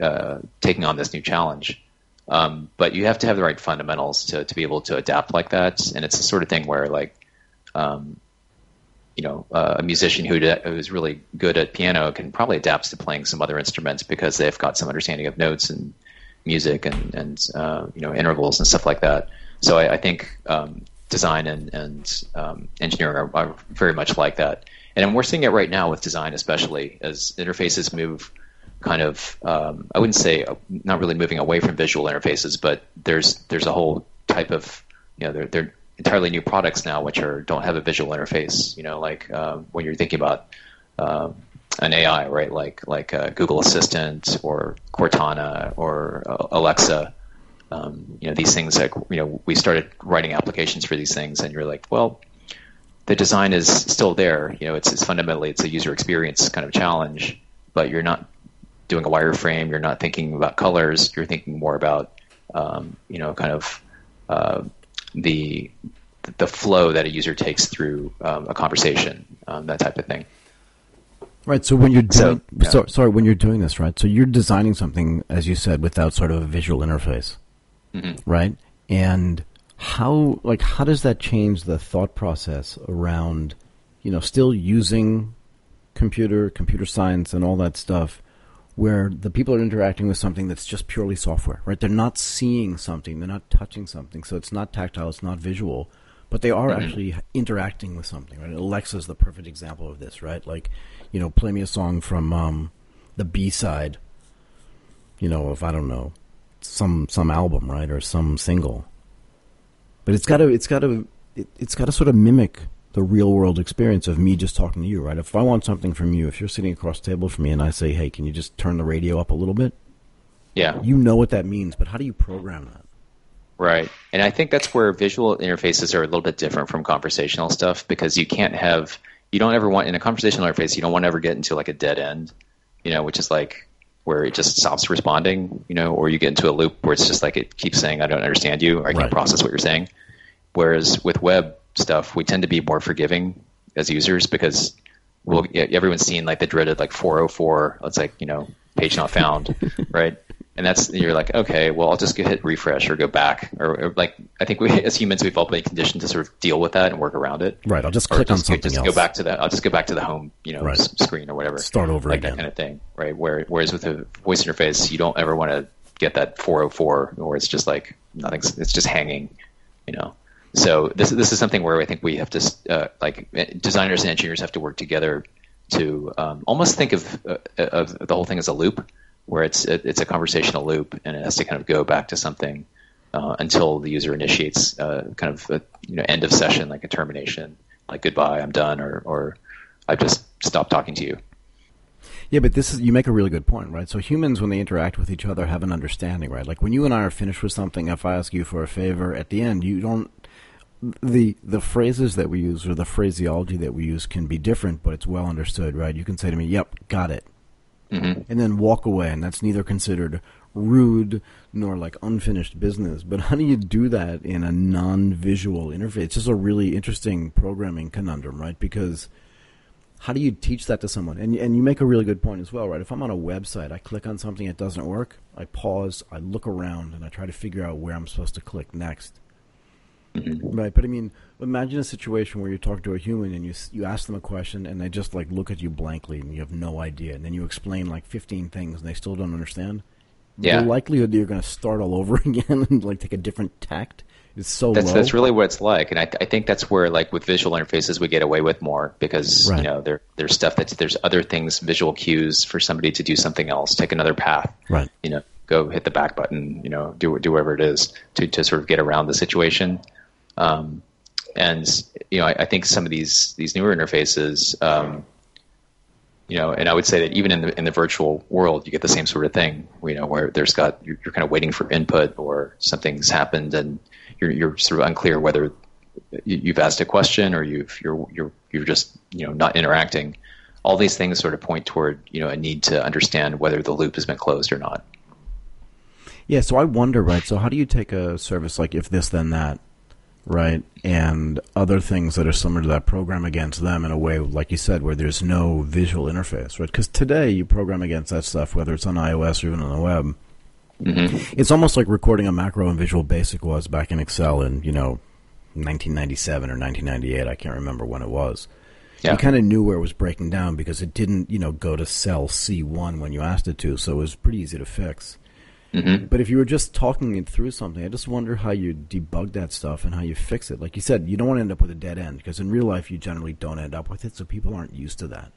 of uh, taking on this new challenge. Um, but you have to have the right fundamentals to to be able to adapt like that, and it's the sort of thing where like um, you know, uh, a musician who who's really good at piano can probably adapt to playing some other instruments because they've got some understanding of notes and music and and uh, you know intervals and stuff like that. So I, I think um, design and and um, engineering are, are, very much like that, and we're seeing it right now with design, especially as interfaces move. Kind of, um, I wouldn't say uh, not really moving away from visual interfaces, but there's there's a whole type of you know they're they're entirely new products now which are don't have a visual interface. You know, like uh, when you're thinking about uh, an AI, right? Like like uh, Google Assistant or Cortana or uh, Alexa. Um, you know, these things like you know we started writing applications for these things, and you're like, well, the design is still there. You know, it's, it's fundamentally it's a user experience kind of challenge, but you're not doing a wireframe. You're not thinking about colors. You're thinking more about um, you know, kind of uh, the the flow that a user takes through um, a conversation, um, that type of thing. Right. So when you're doing, so, yeah. so, sorry, when you're doing this, right? So you're designing something, as you said, without sort of a visual interface, mm-hmm. right? And how, like, how does that change the thought process around, you know, still using computer, computer science, and all that stuff, where the people are interacting with something that's just purely software, right? They're not seeing something, they're not touching something, so it's not tactile, it's not visual, but they are mm-hmm. actually interacting with something, right? Alexa is the perfect example of this, right? Like, you know, play me a song from um, the B side, you know, of I don't know, some some album, right, or some single. But it's got to it's got to it, it's got to sort of mimic the real world experience of me just talking to you, right? If I want something from you, if you're sitting across the table from me and I say, hey, can you just turn the radio up a little bit? Yeah. You know what that means, but how do you program that? Right. And I think that's where visual interfaces are a little bit different from conversational stuff because you can't have, you don't ever want, in a conversational interface, you don't want to ever get into like a dead end, you know, which is like where it just stops responding, you know, or you get into a loop where it's just like it keeps saying, I don't understand you, or I can't right. process what you're saying. Whereas with web, stuff, we tend to be more forgiving as users because well, everyone's seen like the dreaded like 404. It's like you know page not found, right? And that's you're like okay, well I'll just go hit refresh or go back or, or, like I think we as humans we've all been conditioned to sort of deal with that and work around it. Right. I'll just click just, on something just else. go back to that. I'll just go back to the home you know right. screen or whatever. Start over like again. that kind of thing, right? Where whereas with a voice interface, you don't ever want to get that 404 or it's just like nothing's it's just hanging, you know. So this this is something where I think we have to uh, like designers and engineers have to work together to um, almost think of uh, of the whole thing as a loop, where it's it, it's a conversational loop and it has to kind of go back to something uh, until the user initiates uh, kind of a you know end of session like a termination, like goodbye, I'm done, or or I've just stopped talking to you. Yeah, but this is you make a really good point, right? So humans, when they interact with each other, have an understanding, right? Like when you and I are finished with something, if I ask you for a favor, at the end, you don't the the phrases that we use or the phraseology that we use can be different, but it's well understood, right? You can say to me, "Yep, got it," mm-hmm. and then walk away, and that's neither considered rude nor like unfinished business. But how do you do that in a non-visual interface? It's just a really interesting programming conundrum, right? Because how do you teach that to someone? And and you make a really good point as well, right? If I'm on a website, I click on something, it doesn't work, I pause, I look around, and I try to figure out where I'm supposed to click next Mm-hmm. Right, but I mean, imagine a situation where you talk to a human and you you ask them a question and they just like look at you blankly and you have no idea, and then you explain like fifteen things and they still don't understand. Yeah. The likelihood that you're going to start all over again and like take a different tact is so that's, low. That's really what it's like, and I, I think that's where like with visual interfaces we get away with more because right. you know there there's stuff that there's other things, visual cues for somebody to do something else, take another path. Right. You know, go hit the back button, you know, do do whatever it is to to sort of get around the situation. Um, and you know, I, I, think some of these these newer interfaces, um, you know, and I would say that even in the in the virtual world, you get the same sort of thing. You know, where there's got you're, you're kind of waiting for input or something's happened and you're you're sort of unclear whether you've asked a question or you've you're you're you're just you know not interacting. All these things sort of point toward you know a need to understand whether the loop has been closed or not. Yeah, so I wonder, right? So how do you take a service like if this then that, right, and other things that are similar to that program against them in a way, like you said, where there's no visual interface, right? Because today you program against that stuff, whether it's on iOS or even on the web. Mm-hmm. It's almost like recording a macro in Visual Basic was back in Excel in you know 1997 or 1998. I can't remember when it was. Yeah. You kind of knew where it was breaking down because it didn't, you know, go to cell C1 when you asked it to, so it was pretty easy to fix. Mm-hmm. But if you were just talking it through something, I just wonder how you debug that stuff and how you fix it. Like you said, you don't want to end up with a dead end because in real life you generally don't end up with it, so people aren't used to that.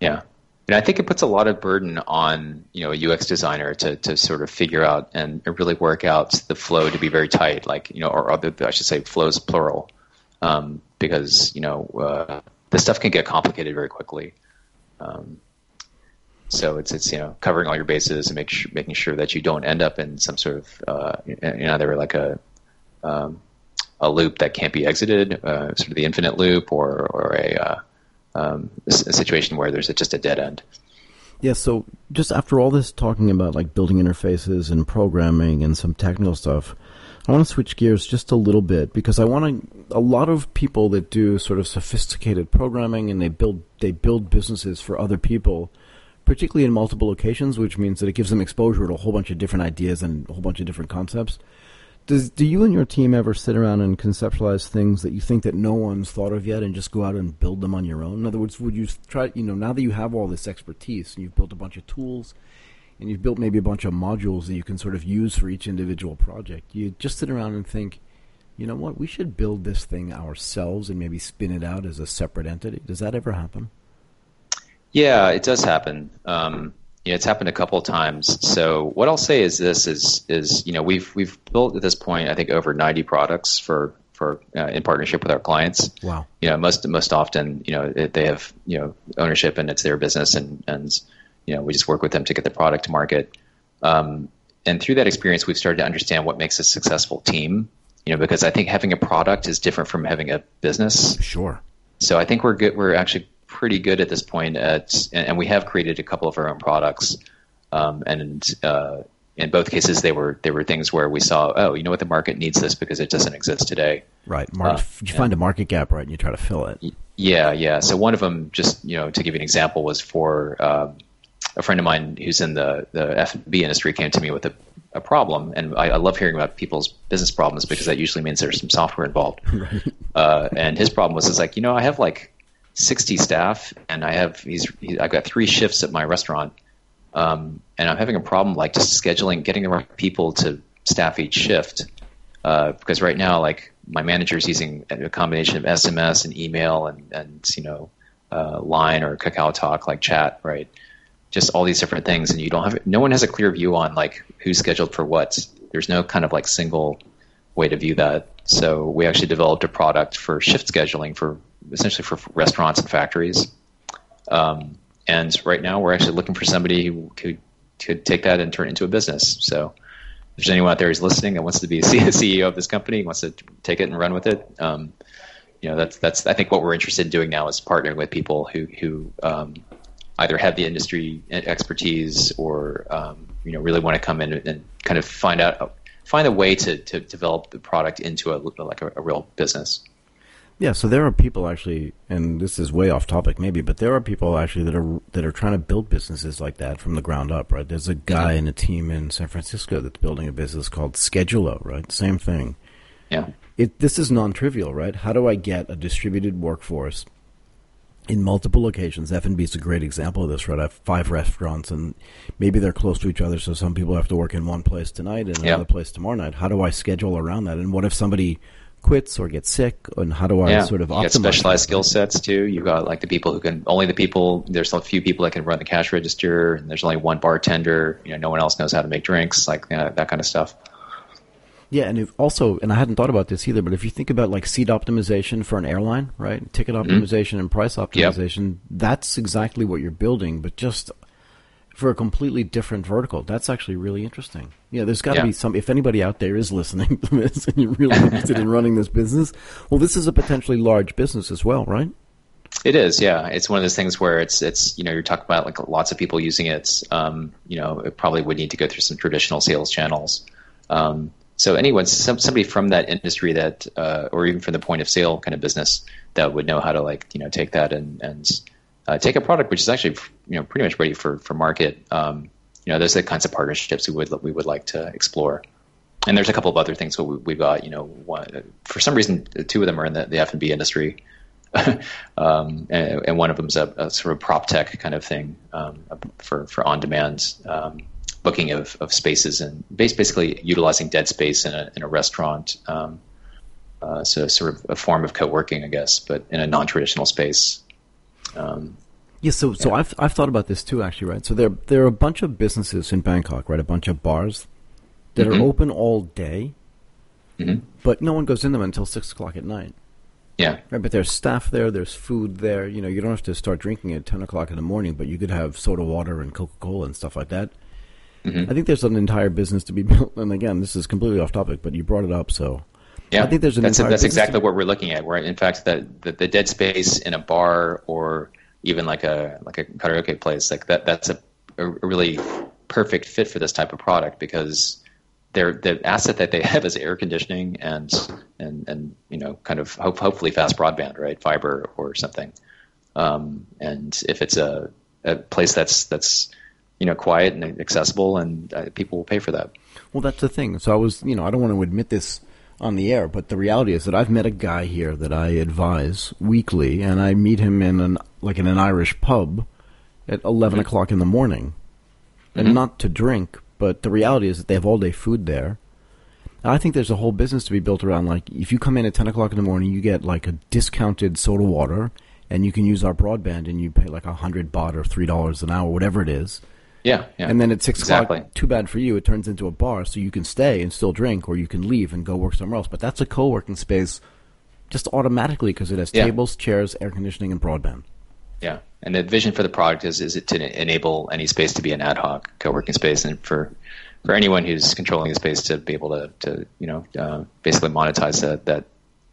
Yeah, and I think it puts a lot of burden on you know a UX designer to to sort of figure out and really work out the flow to be very tight, like you know, or other I should say flows plural, um, because you know uh, this stuff can get complicated very quickly. Um, so it's it's you know covering all your bases and make sure, making sure that you don't end up in some sort of uh, in either like a um, a loop that can't be exited, uh, sort of the infinite loop, or or a uh, um, a, situation where there's a, just a dead end. Yeah, so just after all this talking about like building interfaces and programming and some technical stuff, I want to switch gears just a little bit because I want to. A lot of people that do sort of sophisticated programming and they build they build businesses for other people, particularly in multiple locations, which means that it gives them exposure to a whole bunch of different ideas and a whole bunch of different concepts. Does do you and your team ever sit around and conceptualize things that you think that no one's thought of yet, and just go out and build them on your own? In other words, would you try? You know, now that you have all this expertise and you've built a bunch of tools, and you've built maybe a bunch of modules that you can sort of use for each individual project, you just sit around and think, you know what, we should build this thing ourselves and maybe spin it out as a separate entity. Does that ever happen? Yeah, it does happen. Um, you know, it's happened a couple of times. So what I'll say is this: is is you know we've we've built at this point I think over 90 products for for uh, in partnership with our clients. Wow. You know, most most often you know they have you know ownership and it's their business and and you know we just work with them to get the product to market. Um, and through that experience, we've started to understand what makes a successful team. You know, because I think having a product is different from having a business. Sure. So I think we're good. We're actually pretty good at this point at, and we have created a couple of our own products. Um, and uh, in both cases, they were they were things where we saw, oh, you know what, the market needs this because it doesn't exist today. Right. Market, uh, you find a market gap, right, and you try to fill it. Yeah, yeah. So one of them, just you know, to give you an example, was for um, a friend of mine who's in the the F&B industry came to me with a, a problem, and I, I, love hearing about people's business problems because that usually means there's some software involved. Right. Uh, and his problem was, is like, you know, I have like 60 staff, and I have he's he, I've got three shifts at my restaurant, um, and I'm having a problem like just scheduling, getting the right people to staff each shift, uh, because right now like my manager's using a combination of SMS and email and and you know uh, line or Kakao Talk like chat, right? Just all these different things, and you don't have no one has a clear view on like who's scheduled for what. There's no kind of like single way to view that. So we actually developed a product for shift scheduling for essentially for restaurants and factories. Um, and right now, we're actually looking for somebody who could could take that and turn it into a business. So, if there's anyone out there who's listening that wants to be the CEO of this company, wants to take it and run with it, um, you know, that's that's I think what we're interested in doing now is partnering with people who who um, either have the industry expertise or um, you know really want to come in and kind of find out find a way to to develop the product into a like a, a real business. Yeah, so there are people actually, and this is way off topic maybe, but there are people actually that are that are trying to build businesses like that from the ground up, right? There's a guy in a team in San Francisco that's building a business called Schedulo, right? Same thing. Yeah. It this is non-trivial, right? How do I get a distributed workforce in multiple locations? F&B is a great example of this, right? I have five restaurants, and maybe they're close to each other, so some people have to work in one place tonight and another place tomorrow night. How do I schedule around that? And what if somebody quits or gets sick, and how do I yeah. sort of optimize? you got specialized skill sets too. You got like the people who can only the people. There's a few people that can run the cash register, and there's only one bartender. You know, no one else knows how to make drinks, like you know, that kind of stuff. Yeah, and if also, and I hadn't thought about this either, but if you think about like seat optimization for an airline, right? Ticket mm-hmm. optimization and price optimization, that's exactly what you're building, but just for a completely different vertical. That's actually really interesting. Yeah, there's got to Yeah. be some. If anybody out there is listening to this and you're really interested in running this business, well, this is a potentially large business as well, right? It is, yeah. It's one of those things where it's it's you know you're talking about like lots of people using it. Um, you know, it probably would need to go through some traditional sales channels. Um, so anyone, some, somebody from that industry that, uh, or even from the point of sale kind of business that would know how to like you know take that and and uh, take a product which is actually you know pretty much ready for for market. Um, you know, those are the kinds of partnerships we would we would like to explore. And there's a couple of other things that we, we've got. You know, one, for some reason, two of them are in the, the F and B industry. um, and, and one of them is a, a sort of prop tech kind of thing um, for for on demand um, booking of, of spaces and basically utilizing dead space in a in a restaurant. Um, uh, so sort of a form of co-working, I guess, but in a non-traditional space. Um, Yeah, so so I've I've thought about this too, actually, right? So there there are a bunch of businesses in Bangkok, right? A bunch of bars that Mhm. are open all day, Mhm. but no one goes in them until six o'clock at night. yeah, Right, but there's staff there, there's food there. You know, you don't have to start drinking at ten o'clock in the morning, but you could have soda water and Coca Cola and stuff like that. Mhm. I think there's an entire business to be built. And again, this is completely off topic, but you brought it up, so yeah. I think there's an that's that's exactly what we're looking at. Where in fact that the, the dead space in a bar or even like a like a karaoke place like that that's a, a really perfect fit for this type of product because they're the asset that they have is air conditioning and and and you know kind of hope, hopefully fast broadband right fiber or something um, and if it's a, a place that's that's you know quiet and accessible and uh, people will pay for that Well, that's the thing. So I was, you know, I don't want to admit this on the air, but the reality is that I've met a guy here that I advise weekly, and I meet him in an like in an Irish pub at 11 mm-hmm. o'clock in the morning, and mm-hmm. not to drink. But the reality is that they have all day food there. And I think there's a whole business to be built around like if you come in at 10 o'clock in the morning, you get like a discounted soda water, and you can use our broadband, and you pay like a hundred baht or three dollars an hour, whatever it is. Yeah yeah And then at six exactly o'clock, too bad for you, it turns into a bar, so you can stay and still drink, or you can leave and go work somewhere else. But that's a co-working space, just automatically because it has Yeah. tables, chairs, air conditioning, and broadband. Yeah, and the vision for the product is is it to enable any space to be an ad hoc co-working space, and for for anyone who's controlling the space to be able to to you know uh, basically monetize that that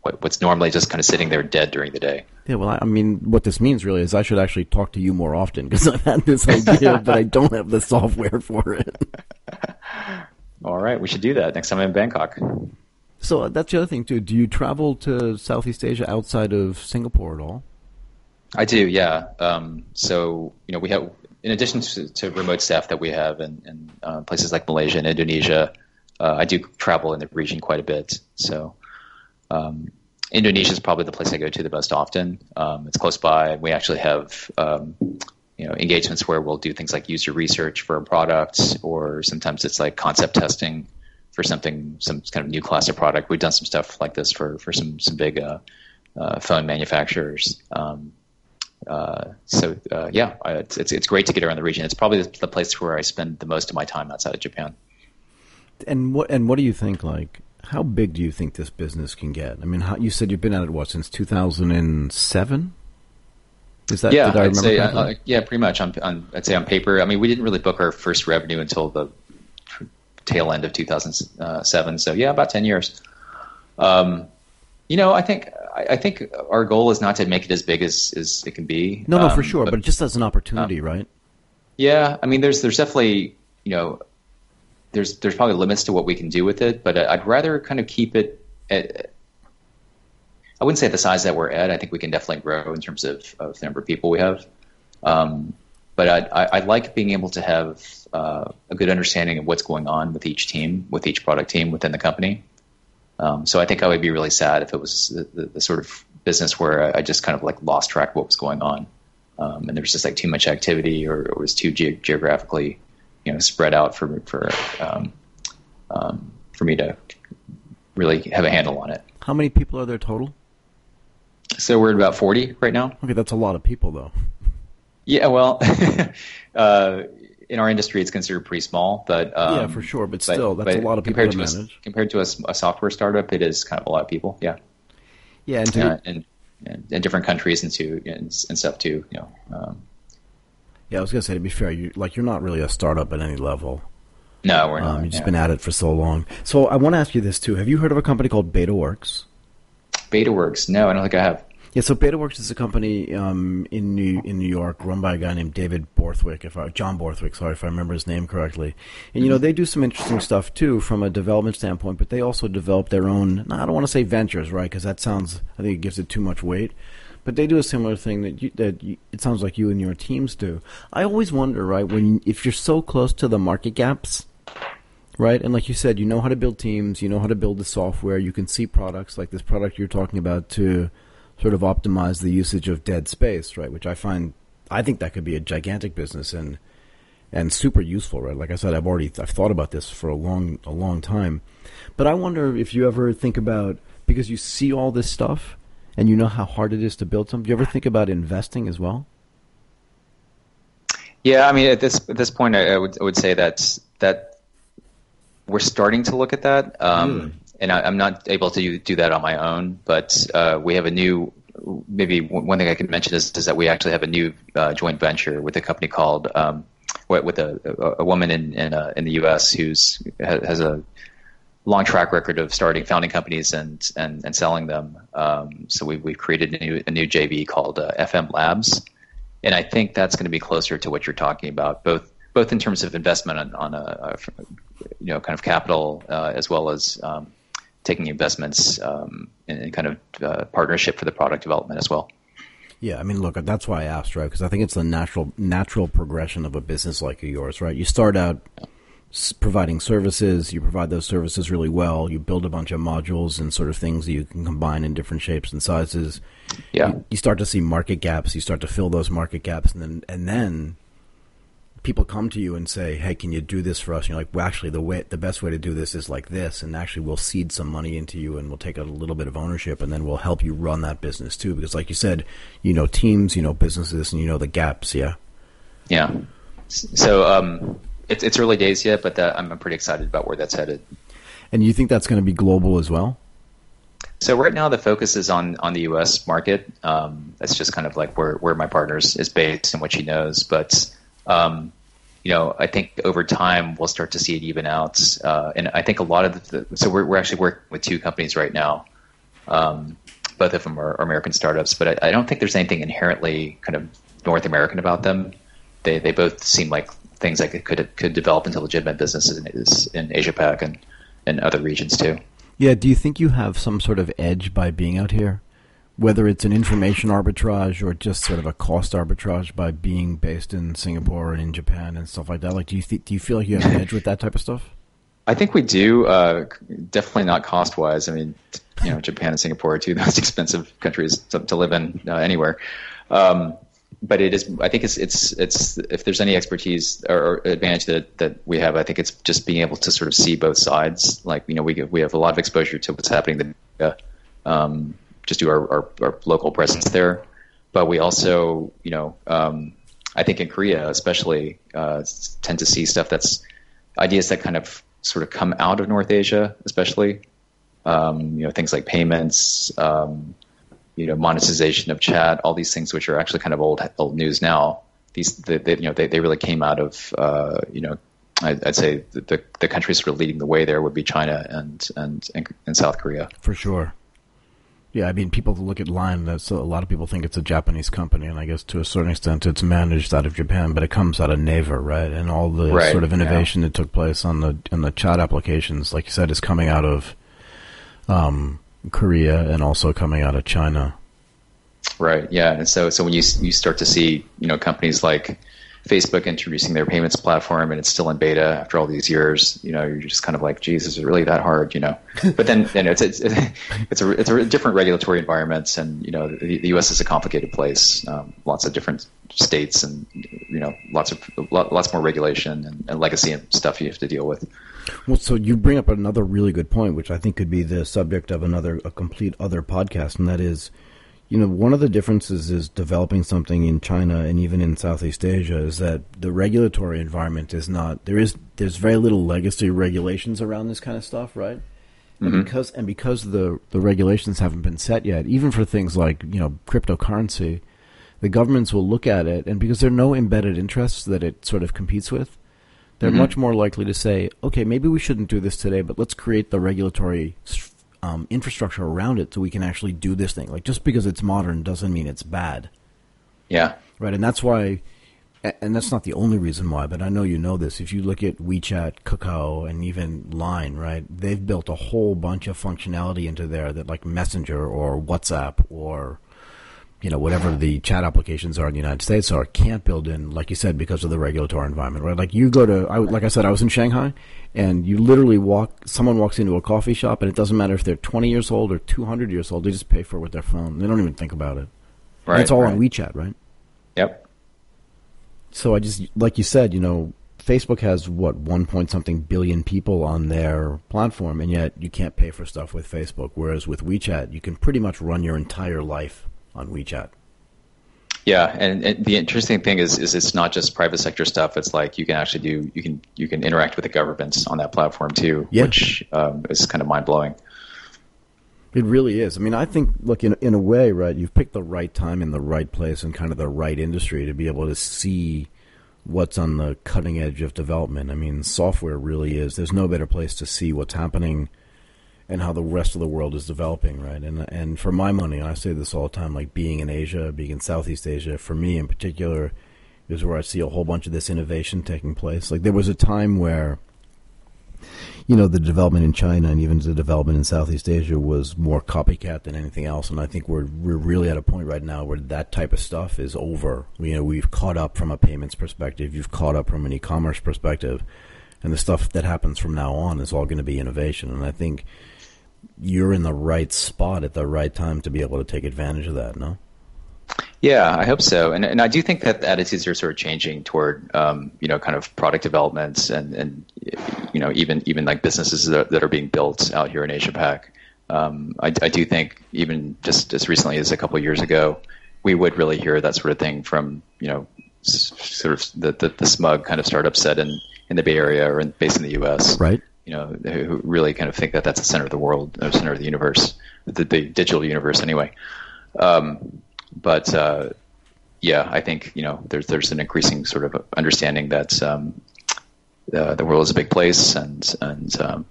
what, what's normally just kind of sitting there dead during the day. Yeah, well, I, I mean, what this means really is I should actually talk to you more often because I've had this idea, but I don't have the software for it. All right, we should do that next time I'm in Bangkok. So uh, that's the other thing too. Do you travel to Southeast Asia outside of Singapore at all? I do, yeah. Um, so you know, we have in addition to, to remote staff that we have in, in uh, places like Malaysia and Indonesia, uh, I do travel in the region quite a bit. So um, Indonesia is probably the place I go to the most often. Um, it's close by. We actually have um, you know engagements where we'll do things like user research for products, or sometimes it's like concept testing for something, some kind of new class of product. We've done some stuff like this for for some some big uh, uh, phone manufacturers. Um, uh, so uh, yeah, it's, it's it's great to get around the region. It's probably the, the place where I spend the most of my time outside of Japan. And what and what do you think? Like, how big do you think this business can get? I mean, how, you said you've been at it what since two thousand and seven? Is that yeah, did I I'd remember say uh, uh, yeah, pretty much. On, on I'd say on paper. I mean, we didn't really book our first revenue until the tail end of 2007. So yeah, about 10 years. Um, you know, I think I, I think our goal is not to make it as big as, as it can be. no, no, for Um, sure. But, just as an opportunity, right? Yeah, I mean, there's there's definitely you know there's there's probably limits to what we can do with it, but I'd rather kind of keep it. At, I wouldn't say the size that we're at. I think we can definitely grow in terms of, of the number of people we have. Um, but I, I, I like being able to have uh, a good understanding of what's going on with each team, with each product team within the company. Um, so I think I would be really sad if it was the, the, the sort of business where I, I just kind of like lost track of what was going on, um, and there was just like too much activity, or, or it was too ge- geographically, you know, spread out for for um, um, for me to really have a handle on it. How many people are there total? So we're at about 40 right now. Okay, that's a lot of people, though. Yeah, well, uh, in our industry, it's considered pretty small, but um, yeah, for sure. But still, that's but a lot of people compared to to manage. A, compared to a, a software startup, it is kind of a lot of people. Yeah, yeah, and to, uh, and, and in different countries and too and, and stuff too. You know, um, yeah, I was gonna say to be fair, you like you're not really a startup at any level. no, we're not. Um, you've just yeah. been at it for so long. So I want to ask you this too: Have you heard of a company called BetaWorks? BetaWorks. No, I don't think I have. Yeah, so BetaWorks is a company um, in New in New York run by a guy named David Borthwick, if I John Borthwick, sorry if I remember his name correctly. And you know they do some interesting stuff too from a development standpoint, but they also develop their own. I don't want to say ventures, right? Because that sounds I think it gives it too much weight. But they do a similar thing that you, that you, it sounds like you and your teams do. I always wonder, right, when if you're so close to the market gaps, right? And like you said, you know how to build teams, you know how to build the software, you can see products like this product you're talking about to sort of optimize the usage of dead space, right? Which I find, I think that could be a gigantic business and and super useful, right? Like I said, I've already I've thought about this for a long a long time, but I wonder if you ever think about because you see all this stuff and you know how hard it is to build something. Do you ever think about investing as well? Yeah, I mean, at this at this point, I, I would I would say that that we're starting to look at that, um, and I, I'm not able to do that on my own. But uh, we have a new, maybe one thing I could mention is, is that we actually have a new uh, joint venture with a company called um, with with a, a, a woman in in, uh, in the U.S. who's has a long track record of starting founding companies and and, and selling them. Um, so we we've created a new a new JV called uh, FM Labs and I think that's going to be closer to what you're talking about, both both in terms of investment on, on a, a you know kind of capital uh, as well as um, taking investments um, in, in kind of uh, partnership for the product development as well. Yeah, I mean, look, that's why I asked, right? Because I think it's the natural natural progression of a business like yours, right? You start out providing services, you provide those services really well, you build a bunch of modules and sort of things that you can combine in different shapes and sizes. Yeah, You, you start to see market gaps, you start to fill those market gaps, and then and then people come to you and say, "Hey, can you do this for us?" And you're like, "Well, actually, the way the best way to do this is like this, and actually, we'll seed some money into you, and we'll take a little bit of ownership, and then we'll help you run that business too." Because, like you said, you know teams, you know businesses, and you know the gaps. Yeah, yeah. So um, it's it's early days yet, but that, I'm I'm pretty excited about where that's headed. and you think that's going to be global as well? So right now the focus is on on the U.S. market. Um, that's just kind of like where where my partners is based and what she knows. But um, you know, I think over time we'll start to see it even out. Uh, and I think a lot of the so we're we're actually working with two companies right now. Um, both of them are, are American startups, but I, I don't think there's anything inherently kind of North American about them. They they both seem like things that could could develop into legitimate businesses in, in Asia Pac and and other regions too. Yeah. Do you think you have some sort of edge by being out here? Whether it's an information arbitrage or just sort of a cost arbitrage by being based in Singapore and in Japan and stuff like that. Like, do you th- do you feel like you have an edge with that type of stuff? I think we do. Uh, definitely not cost wise. I mean, you know, Japan and Singapore are two of the most expensive countries to, to live in uh, anywhere. Um, but it is. I think it's it's it's if there's any expertise or, advantage that that we have, I think it's just being able to sort of see both sides. Like you know, we we have a lot of exposure to what's happening. The um, just do our, our, our local presence there, but we also you know um, I think in Korea especially uh, tend to see stuff that's ideas that kind of sort of come out of North Asia, especially um, you know things like payments, um, you know monetization of chat, all these things which are actually kind of old old news now. These they, they, you know they, they really came out of uh, you know I'd, I'd say the, the the countries sort of leading the way there would be China and and and, and South Korea. For sure. Yeah, I mean, people look at Line. That's a lot of people think it's a Japanese company, and I guess to a certain extent, it's managed out of Japan, but it comes out of Naver, right? And all the Right, sort of yeah. innovation that took place on the on the chat applications, like you said, is coming out of um, Korea and also coming out of China. Right. Yeah. And so, so when you you start to see, you know, companies like Facebook introducing their payments platform and it's still in beta after all these years, you know, you're just kind of like, geez, is it really that hard, you know? But then, you know, it's it's it's a it's a different regulatory environment, and you know, the, the U.S. is a complicated place, um, lots of different states, and you know, lots of lots more regulation and, and legacy and stuff you have to deal with. Well, so you bring up another really good point, which I think could be the subject of another a complete other podcast, and that is you know, one of the differences is developing something in China and even in Southeast Asia is that the regulatory environment is not there is there's very little legacy regulations around this kind of stuff, right? Mm-hmm. And because and because the the regulations haven't been set yet, even for things like you know cryptocurrency, the governments will look at it, and because there are no embedded interests that it sort of competes with, they're mm-hmm. much more likely to say, okay, maybe we shouldn't do this today, but let's create the regulatory um, infrastructure around it so we can actually do this thing. Like just because it's modern doesn't mean it's bad. Yeah. Right, and that's why, and that's not the only reason why, but I know you know this. If you look at WeChat, Kakao, and even Line, right, they've built a whole bunch of functionality into there that like Messenger or WhatsApp or you know whatever the chat applications are in the United States are can't build in, like you said, because of the regulatory environment, right? Like you go to, I, like I said, I was in Shanghai, and you literally walk. Someone walks into a coffee shop, and it doesn't matter if they're 20 years old or 200 years old. They just pay for it with their phone. They don't even think about it. Right. And it's all right. on WeChat, right? Yep. So I just, like you said, you know, Facebook has what one point something billion people on their platform, and yet you can't pay for stuff with Facebook. Whereas with WeChat, you can pretty much run your entire life on WeChat. Yeah, and, and, the interesting thing is, is it's not just private sector stuff. It's like you can actually do you can you can interact with the governments on that platform too, yeah. which um, is kind of mind blowing. It really is. I mean, I think look in in a way, right? You've picked the right time in the right place and kind of the right industry to be able to see what's on the cutting edge of development. I mean, software really is. There's no better place to see what's happening and how the rest of the world is developing, right? And and for my money, and I say this all the time, like being in Asia, being in Southeast Asia, for me in particular, is where I see a whole bunch of this innovation taking place. Like there was a time where, you know, the development in China and even the development in Southeast Asia was more copycat than anything else. And I think we're we're really at a point right now where that type of stuff is over. You know, we've caught up from a payments perspective. You've caught up from an e-commerce perspective. And the stuff that happens from now on is all going to be innovation. And I think you're in the right spot at the right time to be able to take advantage of that, no? Yeah, I hope so, and and I do think that attitudes are sort of changing toward um, you know kind of product developments and and you know even even like businesses that, that are being built out here in Asia Pac. Um, I, I do think even just as recently as a couple of years ago, we would really hear that sort of thing from you know s- sort of the, the, the smug kind of startup set in in the Bay Area or in, based in the U.S. Right you know, who really kind of think that that's the center of the world, the center of the universe, the, the digital universe anyway. Um, but uh, yeah, I think you know there's there's an increasing sort of understanding that um, uh, the world is a big place, and and um,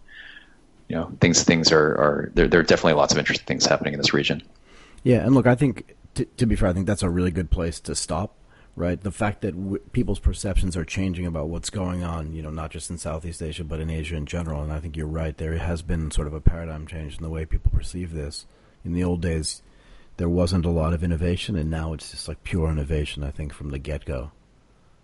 you know things things are are there. There are definitely lots of interesting things happening in this region. Yeah, and look, I think t- to be fair, I think that's a really good place to stop right? The fact that w- people's perceptions are changing about what's going on, you know, not just in Southeast Asia, but in Asia in general. And I think you're right. There has been sort of a paradigm change in the way people perceive this. In the old days, there wasn't a lot of innovation, and now it's just like pure innovation, I think, from the get go.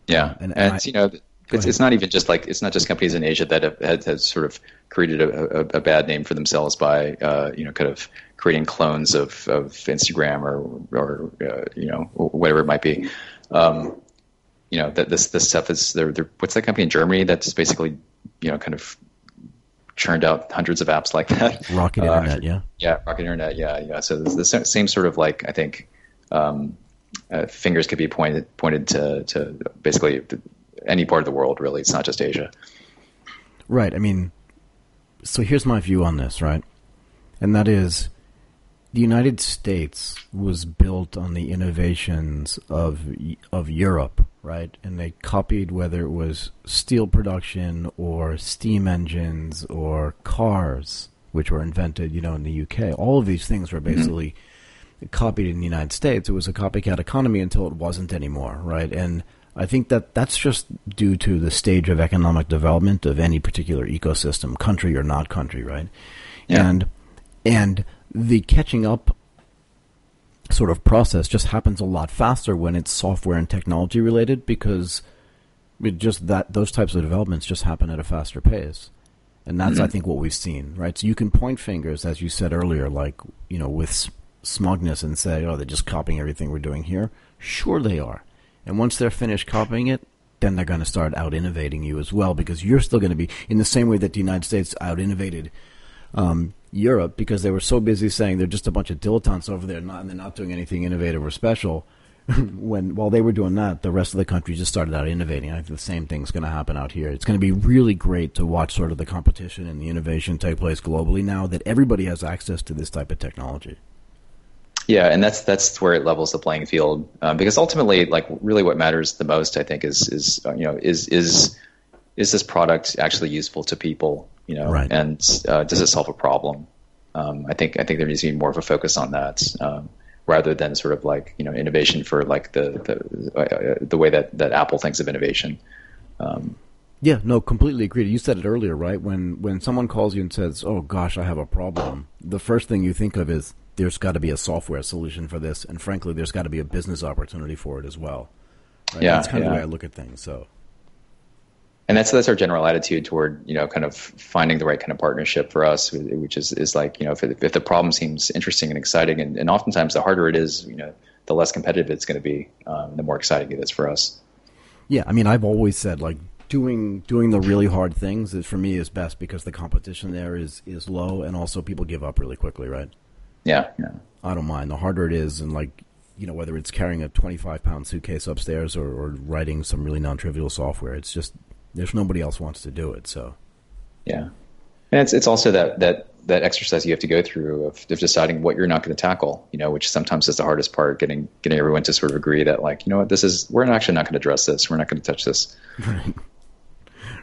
Yeah. And, and, and I, you know, it's, it's not even just like it's not just companies in Asia that have, have, have sort of created a, a, a, bad name for themselves by uh, you know kind of creating clones of, of Instagram or or uh, you know whatever it might be um, you know that this this stuff is there. What's that company in Germany that's basically you know kind of churned out hundreds of apps like that? Rocket uh, Internet, yeah, yeah, Rocket Internet, yeah, yeah. So the same sort of like I think um, uh, fingers could be pointed pointed to to basically any part of the world. Really, it's not just Asia. Right. I mean, so here's my view on this, right? And that is the United States was built on the innovations of of Europe, right? And they copied whether it was steel production or steam engines or cars, which were invented, you know, in the UK. All of these things were mm-hmm. basically mm-hmm. copied in the United States. It was a copycat economy until it wasn't anymore, right? And I think that that's just due to the stage of economic development of any particular ecosystem, country or not country, right? Yeah. And and the catching up sort of process just happens a lot faster when it's software and technology related because It just that those types of developments just happen at a faster pace. And that's, mm-hmm. I think, what we've seen, right? So you can point fingers, as you said earlier, like, you know, with smugness and say, oh, they're just copying everything we're doing here. Sure, they are. And once they're finished copying it, then they're going to start out innovating you as well because you're still going to be in the same way that the United States out innovated um, Europe because they were so busy saying they're just a bunch of dilettantes over there, and they're not doing anything innovative or special. when while they were doing that, the rest of the country just started out innovating. I think the same thing's going to happen out here. It's going to be really great to watch sort of the competition and the innovation take place globally now that everybody has access to this type of technology. Yeah, and that's that's where it levels the playing field um, because ultimately, like really, what matters the most, I think, is is uh, you know is is is this product actually useful to people? You know, right. and uh, does it solve a problem? Um, I think I think there needs to be more of a focus on that. Um, rather than sort of like you know innovation for like the the, uh, the way that, that Apple thinks of innovation. Um, yeah, no, completely agreed. You said it earlier, right? When when someone calls you and says, "Oh gosh, I have a problem," the first thing you think of is there's got to be a software solution for this, and frankly, there's got to be a business opportunity for it as well. Right? Yeah, that's kind yeah. of the way I look at things. So and that's that's our general attitude toward you know kind of finding the right kind of partnership for us, which is is like you know if it, if the problem seems interesting and exciting, and, and oftentimes the harder it is, you know, the less competitive it's going to be, um, the more exciting it is for us. Yeah, I mean, I've always said like doing doing the really hard things is for me is best because the competition there is is low, and also people give up really quickly, right? Yeah, yeah. I don't mind the harder it is, and like you know whether it's carrying a 25 pound suitcase upstairs or, or writing some really non-trivial software it's just there's nobody else wants to do it. So, yeah, and it's it's also that that that exercise you have to go through of, of deciding what you're not going to tackle. You know, which sometimes is the hardest part. Getting getting everyone to sort of agree that like you know what this is. We're actually not going to address this. We're not going to touch this. Right.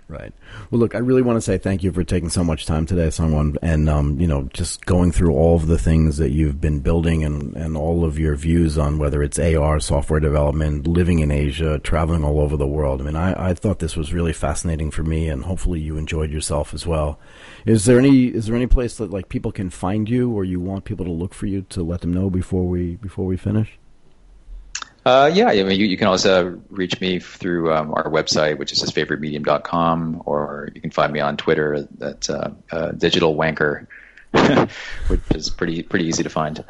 Right. Well, look, I really want to say thank you for taking so much time today, Sangwon, and um, you know, just going through all of the things that you've been building and and all of your views on whether it's AR, software development, living in Asia, traveling all over the world. I mean, I, I thought this was really fascinating for me, and hopefully you enjoyed yourself as well. Is there any is there any place that like people can find you, or you want people to look for you to let them know before we before we finish? Uh, yeah, I mean, you, you, can also reach me through um, our website, which is just favoritemedium.com, or you can find me on Twitter at uh, uh, Digital Wanker, which is pretty pretty easy to find.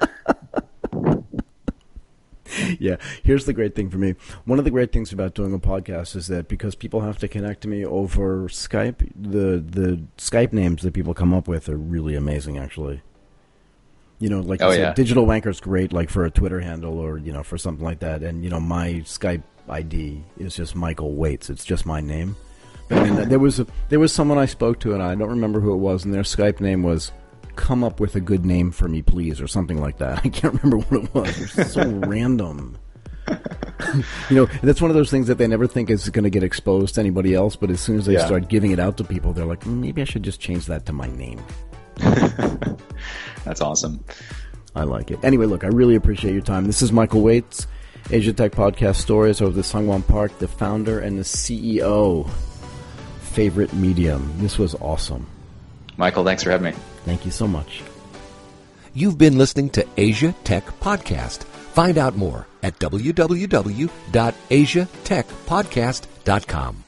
yeah, here's the great thing for me. One of the great things about doing a podcast is that because people have to connect to me over Skype, the the Skype names that people come up with are really amazing, actually. You know, like oh, said, yeah. digital wanker's great, like for a Twitter handle or you know for something like that. And you know, my Skype ID is just Michael Waitze. It's just my name. And there was a, there was someone I spoke to, and I don't remember who it was, and their Skype name was "Come up with a good name for me, please," or something like that. I can't remember what it was. It's so random. you know, that's one of those things that they never think is going to get exposed to anybody else, but as soon as they yeah. start giving it out to people, they're like, mm, maybe I should just change that to my name. That's awesome. I like it. Anyway, look, I really appreciate your time. This is Michael Waitze, Asia Tech Podcast Stories of the Sangwon Park, the founder and the CEO. Favorite medium. This was awesome. Michael, thanks for having me. Thank you so much. You've been listening to Asia Tech Podcast. Find out more at www.asiatechpodcast.com.